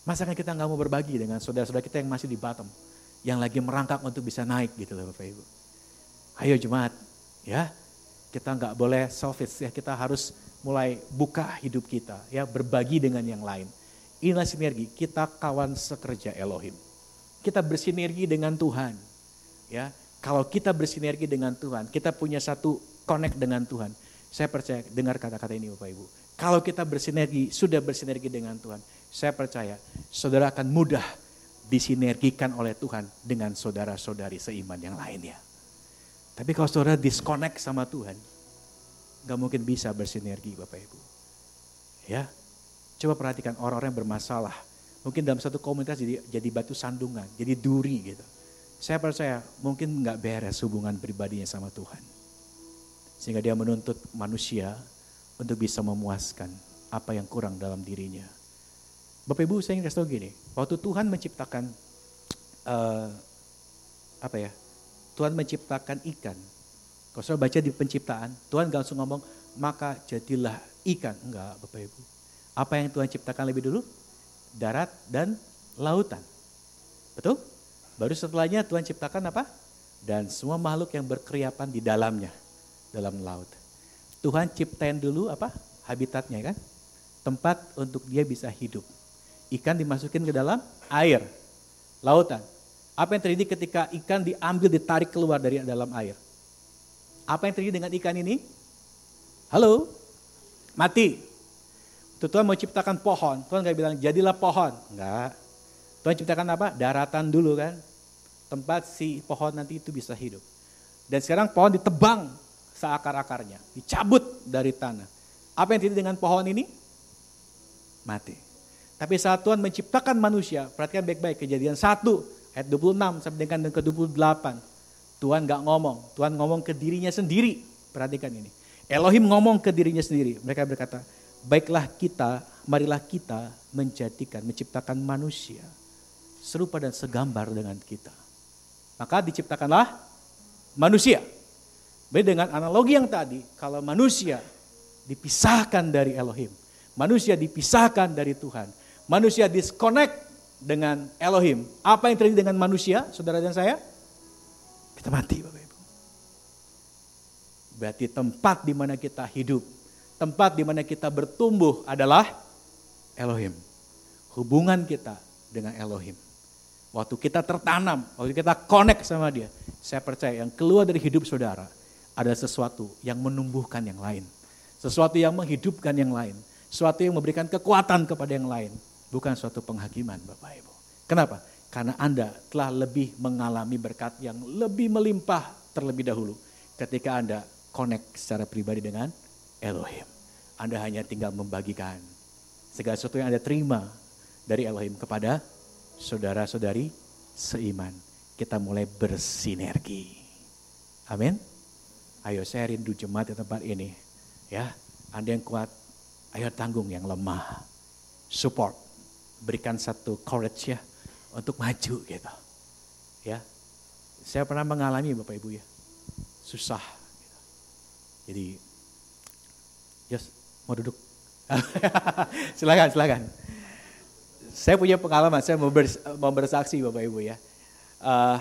Masa kan kita nggak mau berbagi dengan saudara-saudara kita yang masih di bottom, yang lagi merangkak untuk bisa naik gitu loh Bapak Ibu. Ayo jemaat, ya kita nggak boleh selfish ya, kita harus mulai buka hidup kita, ya berbagi dengan yang lain. Inilah sinergi, kita kawan sekerja Elohim. Kita bersinergi dengan Tuhan. Ya, kalau kita bersinergi dengan Tuhan, kita punya satu connect dengan Tuhan. Saya percaya dengar kata-kata ini Bapak Ibu. Kalau kita bersinergi, sudah bersinergi dengan Tuhan, saya percaya saudara akan mudah disinergikan oleh Tuhan dengan saudara-saudari seiman yang lainnya. Tapi kalau saudara disconnect sama Tuhan, nggak mungkin bisa bersinergi Bapak Ibu. Ya, Coba perhatikan orang-orang yang bermasalah. Mungkin dalam satu komunitas jadi, jadi batu sandungan, jadi duri gitu. Saya percaya mungkin nggak beres hubungan pribadinya sama Tuhan. Sehingga dia menuntut manusia untuk bisa memuaskan apa yang kurang dalam dirinya. Bapak Ibu saya ingin kasih tahu gini, waktu Tuhan menciptakan uh, apa ya? Tuhan menciptakan ikan. Kalau saya baca di penciptaan, Tuhan gak langsung ngomong, maka jadilah ikan. Enggak, Bapak Ibu. Apa yang Tuhan ciptakan lebih dulu? Darat dan lautan. Betul? Baru setelahnya Tuhan ciptakan apa? Dan semua makhluk yang berkeriapan di dalamnya, dalam laut. Tuhan ciptain dulu apa? Habitatnya kan? Tempat untuk dia bisa hidup. Ikan dimasukin ke dalam air, lautan. Apa yang terjadi ketika ikan diambil, ditarik keluar dari dalam air? Apa yang terjadi dengan ikan ini? Halo? Mati. Tuhan mau ciptakan pohon, Tuhan gak bilang jadilah pohon. Enggak. Tuhan ciptakan apa? Daratan dulu kan. Tempat si pohon nanti itu bisa hidup. Dan sekarang pohon ditebang seakar-akarnya. Dicabut dari tanah. Apa yang terjadi dengan pohon ini? Mati. Tapi saat Tuhan menciptakan manusia, perhatikan baik-baik kejadian 1 ayat 26 sampai dengan ke 28. Tuhan gak ngomong, Tuhan ngomong ke dirinya sendiri. Perhatikan ini. Elohim ngomong ke dirinya sendiri. Mereka berkata, baiklah kita, marilah kita menjadikan, menciptakan manusia serupa dan segambar dengan kita. Maka diciptakanlah manusia. Beda dengan analogi yang tadi, kalau manusia dipisahkan dari Elohim, manusia dipisahkan dari Tuhan, manusia disconnect dengan Elohim. Apa yang terjadi dengan manusia, saudara dan saya? Kita mati, Bapak Ibu. Berarti tempat di mana kita hidup tempat di mana kita bertumbuh adalah Elohim. Hubungan kita dengan Elohim. Waktu kita tertanam, waktu kita connect sama dia, saya percaya yang keluar dari hidup saudara ada sesuatu yang menumbuhkan yang lain. Sesuatu yang menghidupkan yang lain. Sesuatu yang memberikan kekuatan kepada yang lain. Bukan suatu penghakiman Bapak Ibu. Kenapa? Karena Anda telah lebih mengalami berkat yang lebih melimpah terlebih dahulu. Ketika Anda connect secara pribadi dengan Elohim. Anda hanya tinggal membagikan segala sesuatu yang Anda terima dari Elohim kepada saudara-saudari seiman. Kita mulai bersinergi. Amin. Ayo saya rindu jemaat di tempat ini. Ya, Anda yang kuat, ayo tanggung yang lemah. Support. Berikan satu courage ya untuk maju gitu. Ya. Saya pernah mengalami Bapak Ibu ya. Susah. Gitu. Jadi, just Mau duduk? silakan, silakan. Saya punya pengalaman, saya mau, bers, mau bersaksi Bapak Ibu ya. Uh,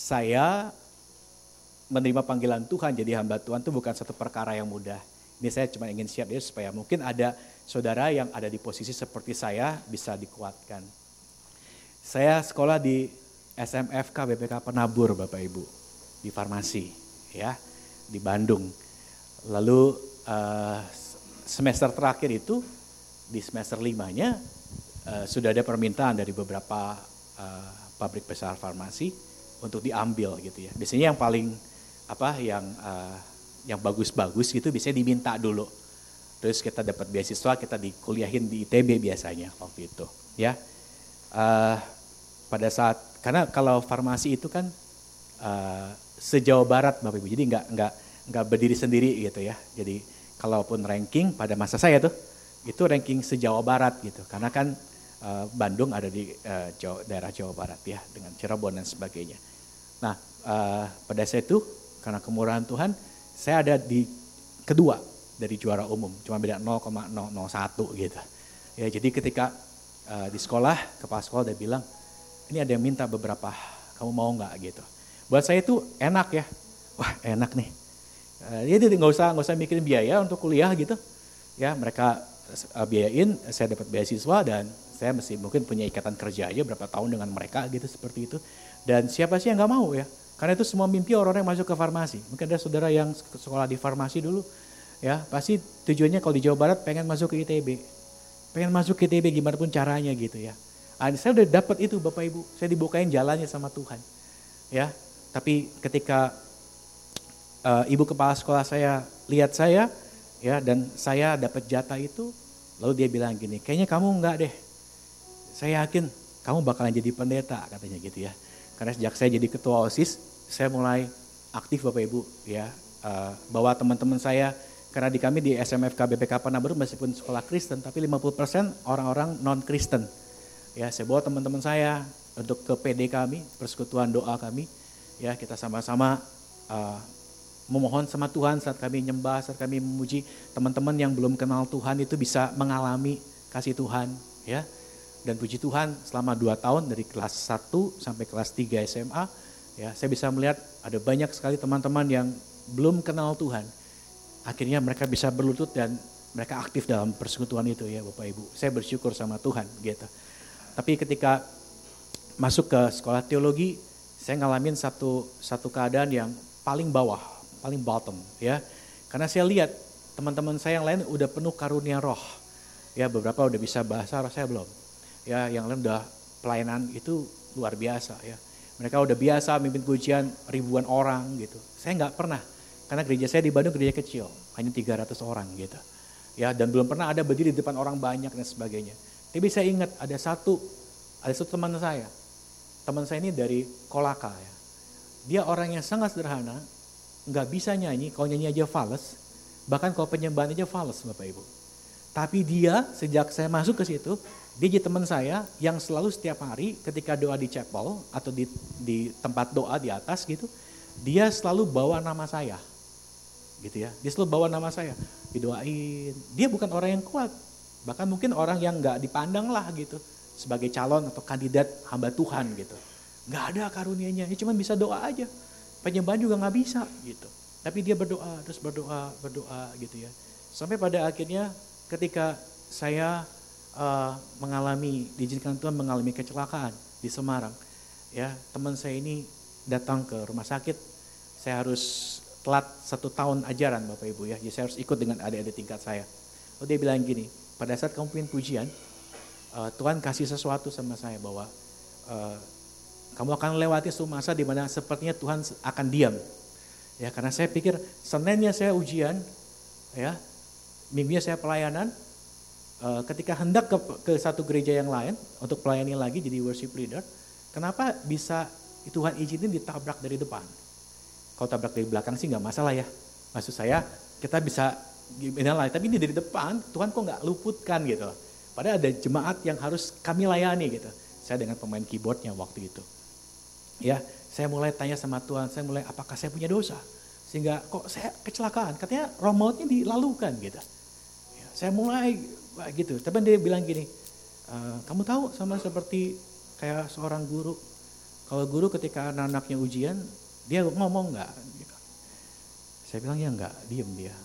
saya menerima panggilan Tuhan jadi hamba Tuhan itu bukan satu perkara yang mudah. Ini saya cuma ingin share ya supaya mungkin ada saudara yang ada di posisi seperti saya bisa dikuatkan. Saya sekolah di SMFK BPK Penabur Bapak Ibu di farmasi ya di Bandung. Lalu uh, semester terakhir itu di semester limanya uh, sudah ada permintaan dari beberapa uh, pabrik besar farmasi untuk diambil gitu ya. Biasanya yang paling apa yang uh, yang bagus-bagus gitu biasanya diminta dulu. Terus kita dapat beasiswa, kita dikuliahin di ITB biasanya waktu itu, ya. Uh, pada saat karena kalau farmasi itu kan uh, sejauh barat Bapak Ibu, jadi nggak nggak nggak berdiri sendiri gitu ya. Jadi kalaupun ranking pada masa saya tuh itu ranking sejauh barat gitu, karena kan uh, Bandung ada di uh, Jawa, daerah Jawa Barat ya dengan Cirebon dan sebagainya. Nah uh, pada saat itu karena kemurahan Tuhan saya ada di kedua dari juara umum, cuma beda 0,001 gitu. Ya jadi ketika uh, di sekolah kepala sekolah udah bilang ini ada yang minta beberapa, kamu mau nggak gitu. Buat saya itu enak ya, wah enak nih. Uh, nggak usah nggak usah mikirin biaya untuk kuliah gitu. Ya mereka uh, biayain, saya dapat beasiswa dan saya masih mungkin punya ikatan kerja aja berapa tahun dengan mereka gitu seperti itu. Dan siapa sih yang nggak mau ya? Karena itu semua mimpi orang-orang yang masuk ke farmasi. Mungkin ada saudara yang sekolah di farmasi dulu, ya pasti tujuannya kalau di Jawa Barat pengen masuk ke ITB. Pengen masuk ke ITB gimana pun caranya gitu ya. Nah, saya udah dapat itu Bapak Ibu, saya dibukain jalannya sama Tuhan. Ya, tapi ketika uh, ibu kepala sekolah saya lihat saya, ya dan saya dapat jatah itu, lalu dia bilang gini, kayaknya kamu enggak deh. Saya yakin kamu bakalan jadi pendeta katanya gitu ya. Karena sejak saya jadi ketua OSIS, saya mulai aktif Bapak Ibu ya. Uh, bawa teman-teman saya, karena di kami di SMFK BPK Penabaru meskipun sekolah Kristen, tapi 50% orang-orang non-Kristen. Ya, saya bawa teman-teman saya untuk ke PD kami, persekutuan doa kami. Ya, kita sama-sama uh, memohon sama Tuhan saat kami nyembah, saat kami memuji teman-teman yang belum kenal Tuhan itu bisa mengalami kasih Tuhan, ya dan puji Tuhan selama dua tahun dari kelas 1 sampai kelas 3 SMA ya saya bisa melihat ada banyak sekali teman-teman yang belum kenal Tuhan. Akhirnya mereka bisa berlutut dan mereka aktif dalam persekutuan itu ya Bapak Ibu. Saya bersyukur sama Tuhan gitu. Tapi ketika masuk ke sekolah teologi saya ngalamin satu satu keadaan yang paling bawah paling bottom ya. Karena saya lihat teman-teman saya yang lain udah penuh karunia roh. Ya beberapa udah bisa bahasa saya belum ya yang lain udah pelayanan itu luar biasa ya. Mereka udah biasa mimpin pujian ribuan orang gitu. Saya nggak pernah karena gereja saya di Bandung gereja kecil, hanya 300 orang gitu. Ya dan belum pernah ada berdiri di depan orang banyak dan sebagainya. Tapi saya ingat ada satu ada satu teman saya. Teman saya ini dari Kolaka ya. Dia orang yang sangat sederhana, nggak bisa nyanyi, kalau nyanyi aja fals, bahkan kalau penyembahan aja fals Bapak Ibu. Tapi dia sejak saya masuk ke situ, dia jadi teman saya yang selalu setiap hari ketika doa di chapel atau di, di tempat doa di atas gitu, dia selalu bawa nama saya. Gitu ya, dia selalu bawa nama saya, didoain. Dia bukan orang yang kuat, bahkan mungkin orang yang nggak dipandang lah gitu sebagai calon atau kandidat hamba Tuhan gitu. Nggak ada karunianya, dia cuma bisa doa aja. Penyembahan juga nggak bisa gitu. Tapi dia berdoa, terus berdoa, berdoa gitu ya. Sampai pada akhirnya ketika saya uh, mengalami diizinkan Tuhan mengalami kecelakaan di Semarang. Ya, teman saya ini datang ke rumah sakit. Saya harus telat satu tahun ajaran Bapak Ibu ya. Jadi saya harus ikut dengan adik-adik tingkat saya. Lalu dia bilang gini, pada saat kamu punya pujian, uh, Tuhan kasih sesuatu sama saya bahwa uh, kamu akan lewati suatu masa di mana sepertinya Tuhan akan diam. Ya, karena saya pikir Seninnya saya ujian, ya, minggunya saya pelayanan, Eh, ketika hendak ke, ke satu gereja yang lain untuk pelayani lagi jadi worship leader, kenapa bisa Tuhan izinin ditabrak dari depan? Kalau tabrak dari belakang sih nggak masalah ya. Maksud saya kita bisa gimana tapi ini dari depan Tuhan kok nggak luputkan gitu. Padahal ada jemaat yang harus kami layani gitu. Saya dengan pemain keyboardnya waktu itu. Ya, saya mulai tanya sama Tuhan, saya mulai apakah saya punya dosa? Sehingga kok saya kecelakaan, katanya roh mautnya dilalukan gitu. Ya, saya mulai Wah gitu. Tapi dia bilang gini, e, kamu tahu sama seperti kayak seorang guru. Kalau guru ketika anak-anaknya ujian, dia ngomong nggak? Gitu. Saya bilang ya nggak, diem dia.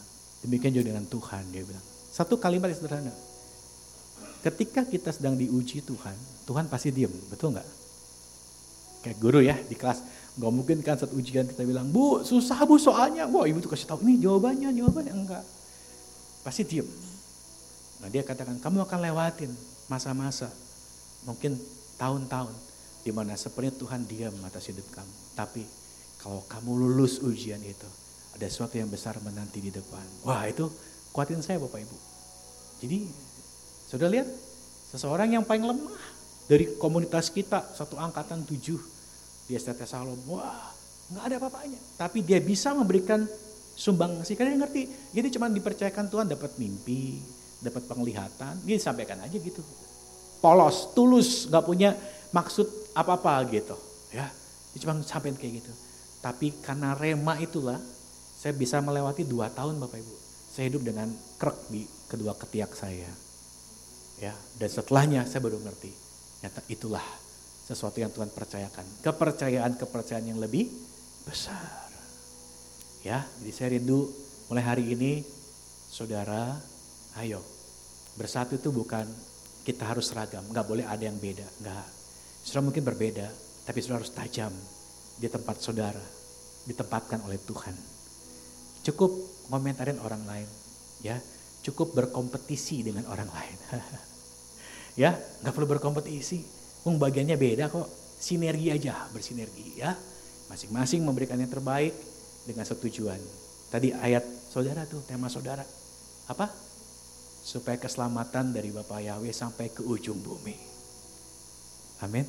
Demikian juga dengan Tuhan dia bilang. Satu kalimat yang sederhana. Ketika kita sedang diuji Tuhan, Tuhan pasti diem, betul nggak? Kayak guru ya di kelas, nggak mungkin kan saat ujian kita bilang, bu susah bu soalnya, wah ibu tuh kasih tahu ini jawabannya, jawabannya enggak. Pasti diem, Nah dia katakan, kamu akan lewatin masa-masa Mungkin tahun-tahun di mana sepertinya Tuhan diam atas hidup kamu. Tapi kalau kamu lulus ujian itu, ada sesuatu yang besar menanti di depan. Wah itu kuatin saya Bapak Ibu. Jadi sudah lihat seseorang yang paling lemah dari komunitas kita satu angkatan tujuh di STT Salom. Wah nggak ada apa-apanya. Tapi dia bisa memberikan sumbang sih kalian ngerti jadi cuma dipercayakan Tuhan dapat mimpi dapat penglihatan dia sampaikan aja gitu. Polos tulus nggak punya maksud apa apa gitu ya. Dia cuma sampaikan kayak gitu. Tapi karena rema itulah saya bisa melewati dua tahun bapak ibu. Saya hidup dengan krek di kedua ketiak saya ya. Dan setelahnya saya baru ngerti nyata itulah sesuatu yang Tuhan percayakan. Kepercayaan kepercayaan yang lebih besar Ya, jadi saya rindu mulai hari ini saudara, ayo bersatu itu bukan kita harus seragam, nggak boleh ada yang beda, nggak. Saudara mungkin berbeda, tapi saudara harus tajam di tempat saudara, ditempatkan oleh Tuhan. Cukup komentarin orang lain, ya, cukup berkompetisi dengan orang lain. ya, nggak perlu berkompetisi, Wong bagiannya beda kok, sinergi aja, bersinergi ya. Masing-masing memberikan yang terbaik, dengan setujuan. Tadi ayat saudara tuh, tema saudara. Apa? Supaya keselamatan dari Bapak Yahweh sampai ke ujung bumi. Amin.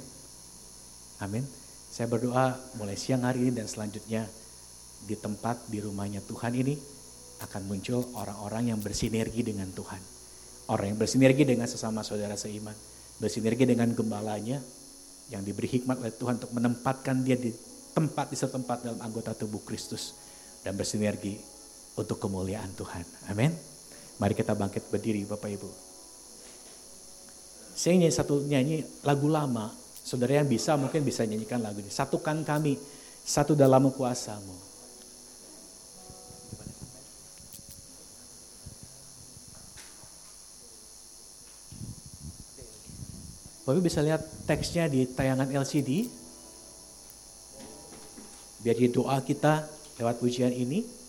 Amin. Saya berdoa mulai siang hari ini dan selanjutnya di tempat di rumahnya Tuhan ini akan muncul orang-orang yang bersinergi dengan Tuhan. Orang yang bersinergi dengan sesama saudara seiman. Bersinergi dengan gembalanya yang diberi hikmat oleh Tuhan untuk menempatkan dia di tempat di setempat dalam anggota tubuh Kristus dan bersinergi untuk kemuliaan Tuhan. Amin. Mari kita bangkit berdiri Bapak Ibu. Saya nyanyi satu nyanyi lagu lama. Saudara yang bisa mungkin bisa nyanyikan lagu ini. Satukan kami, satu dalam kuasamu. Bapak bisa lihat teksnya di tayangan LCD. Biar di doa kita lewat pujian ini.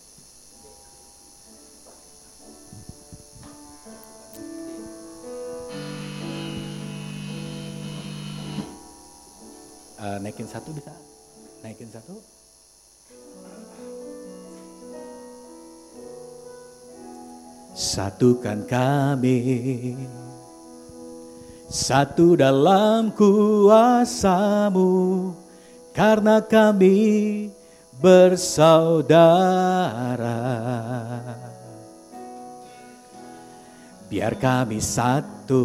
Uh, naikin satu bisa? Naikin satu? Satukan kami Satu dalam kuasamu karena kami bersaudara. Biar kami satu,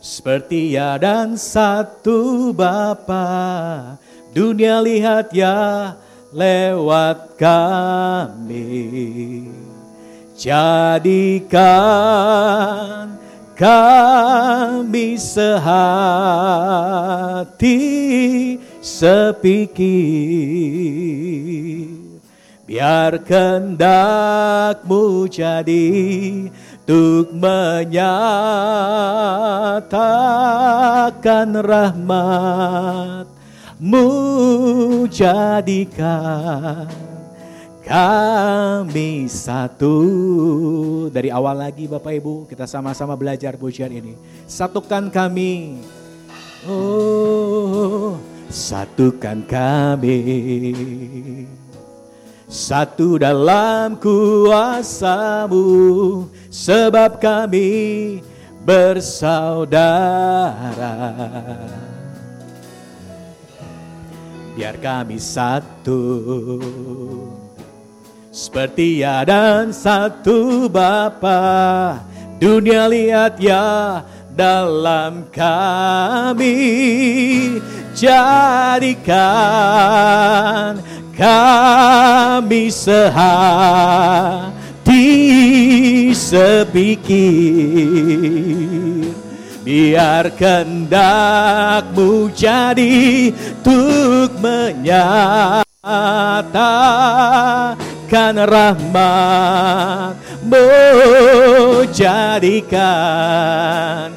seperti ya dan satu Bapa. Dunia lihat ya lewat kami. Jadikan kami sehati sepikir Biar kendakmu jadi Untuk menyatakan rahmatmu jadikan kami satu. Dari awal lagi Bapak Ibu kita sama-sama belajar pujian ini. Satukan kami. Oh, satukan kami. Satu dalam kuasamu sebab kami bersaudara. Biar kami satu seperti ya dan satu Bapa Dunia lihat ya dalam kami Jadikan kami sehati sepikir. Biar kendakmu jadi Untuk menyatakan akan rahmatmu jadikan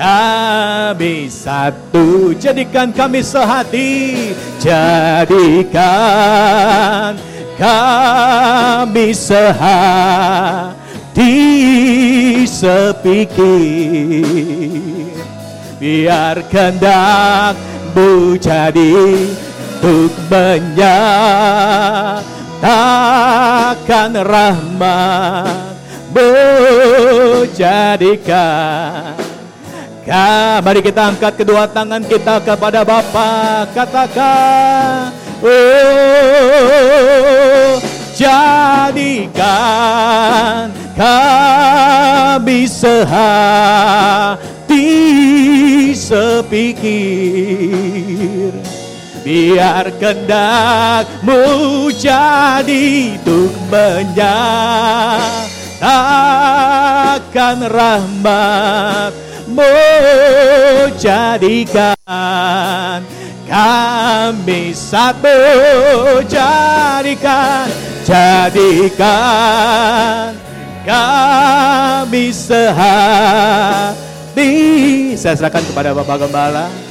kami satu jadikan kami sehati jadikan kami sehati sepikir. Biar kehendakmu jadi untuk menyatakan rahmatmu jadikan Mari kita angkat kedua tangan kita kepada Bapa. Katakan Oh jadikan kami sehati sepikir. Biar kendakmu jadi untuk menyatakan rahmatmu jadikan kami satu jadikan jadikan kami sehati saya serahkan kepada Bapak Gembala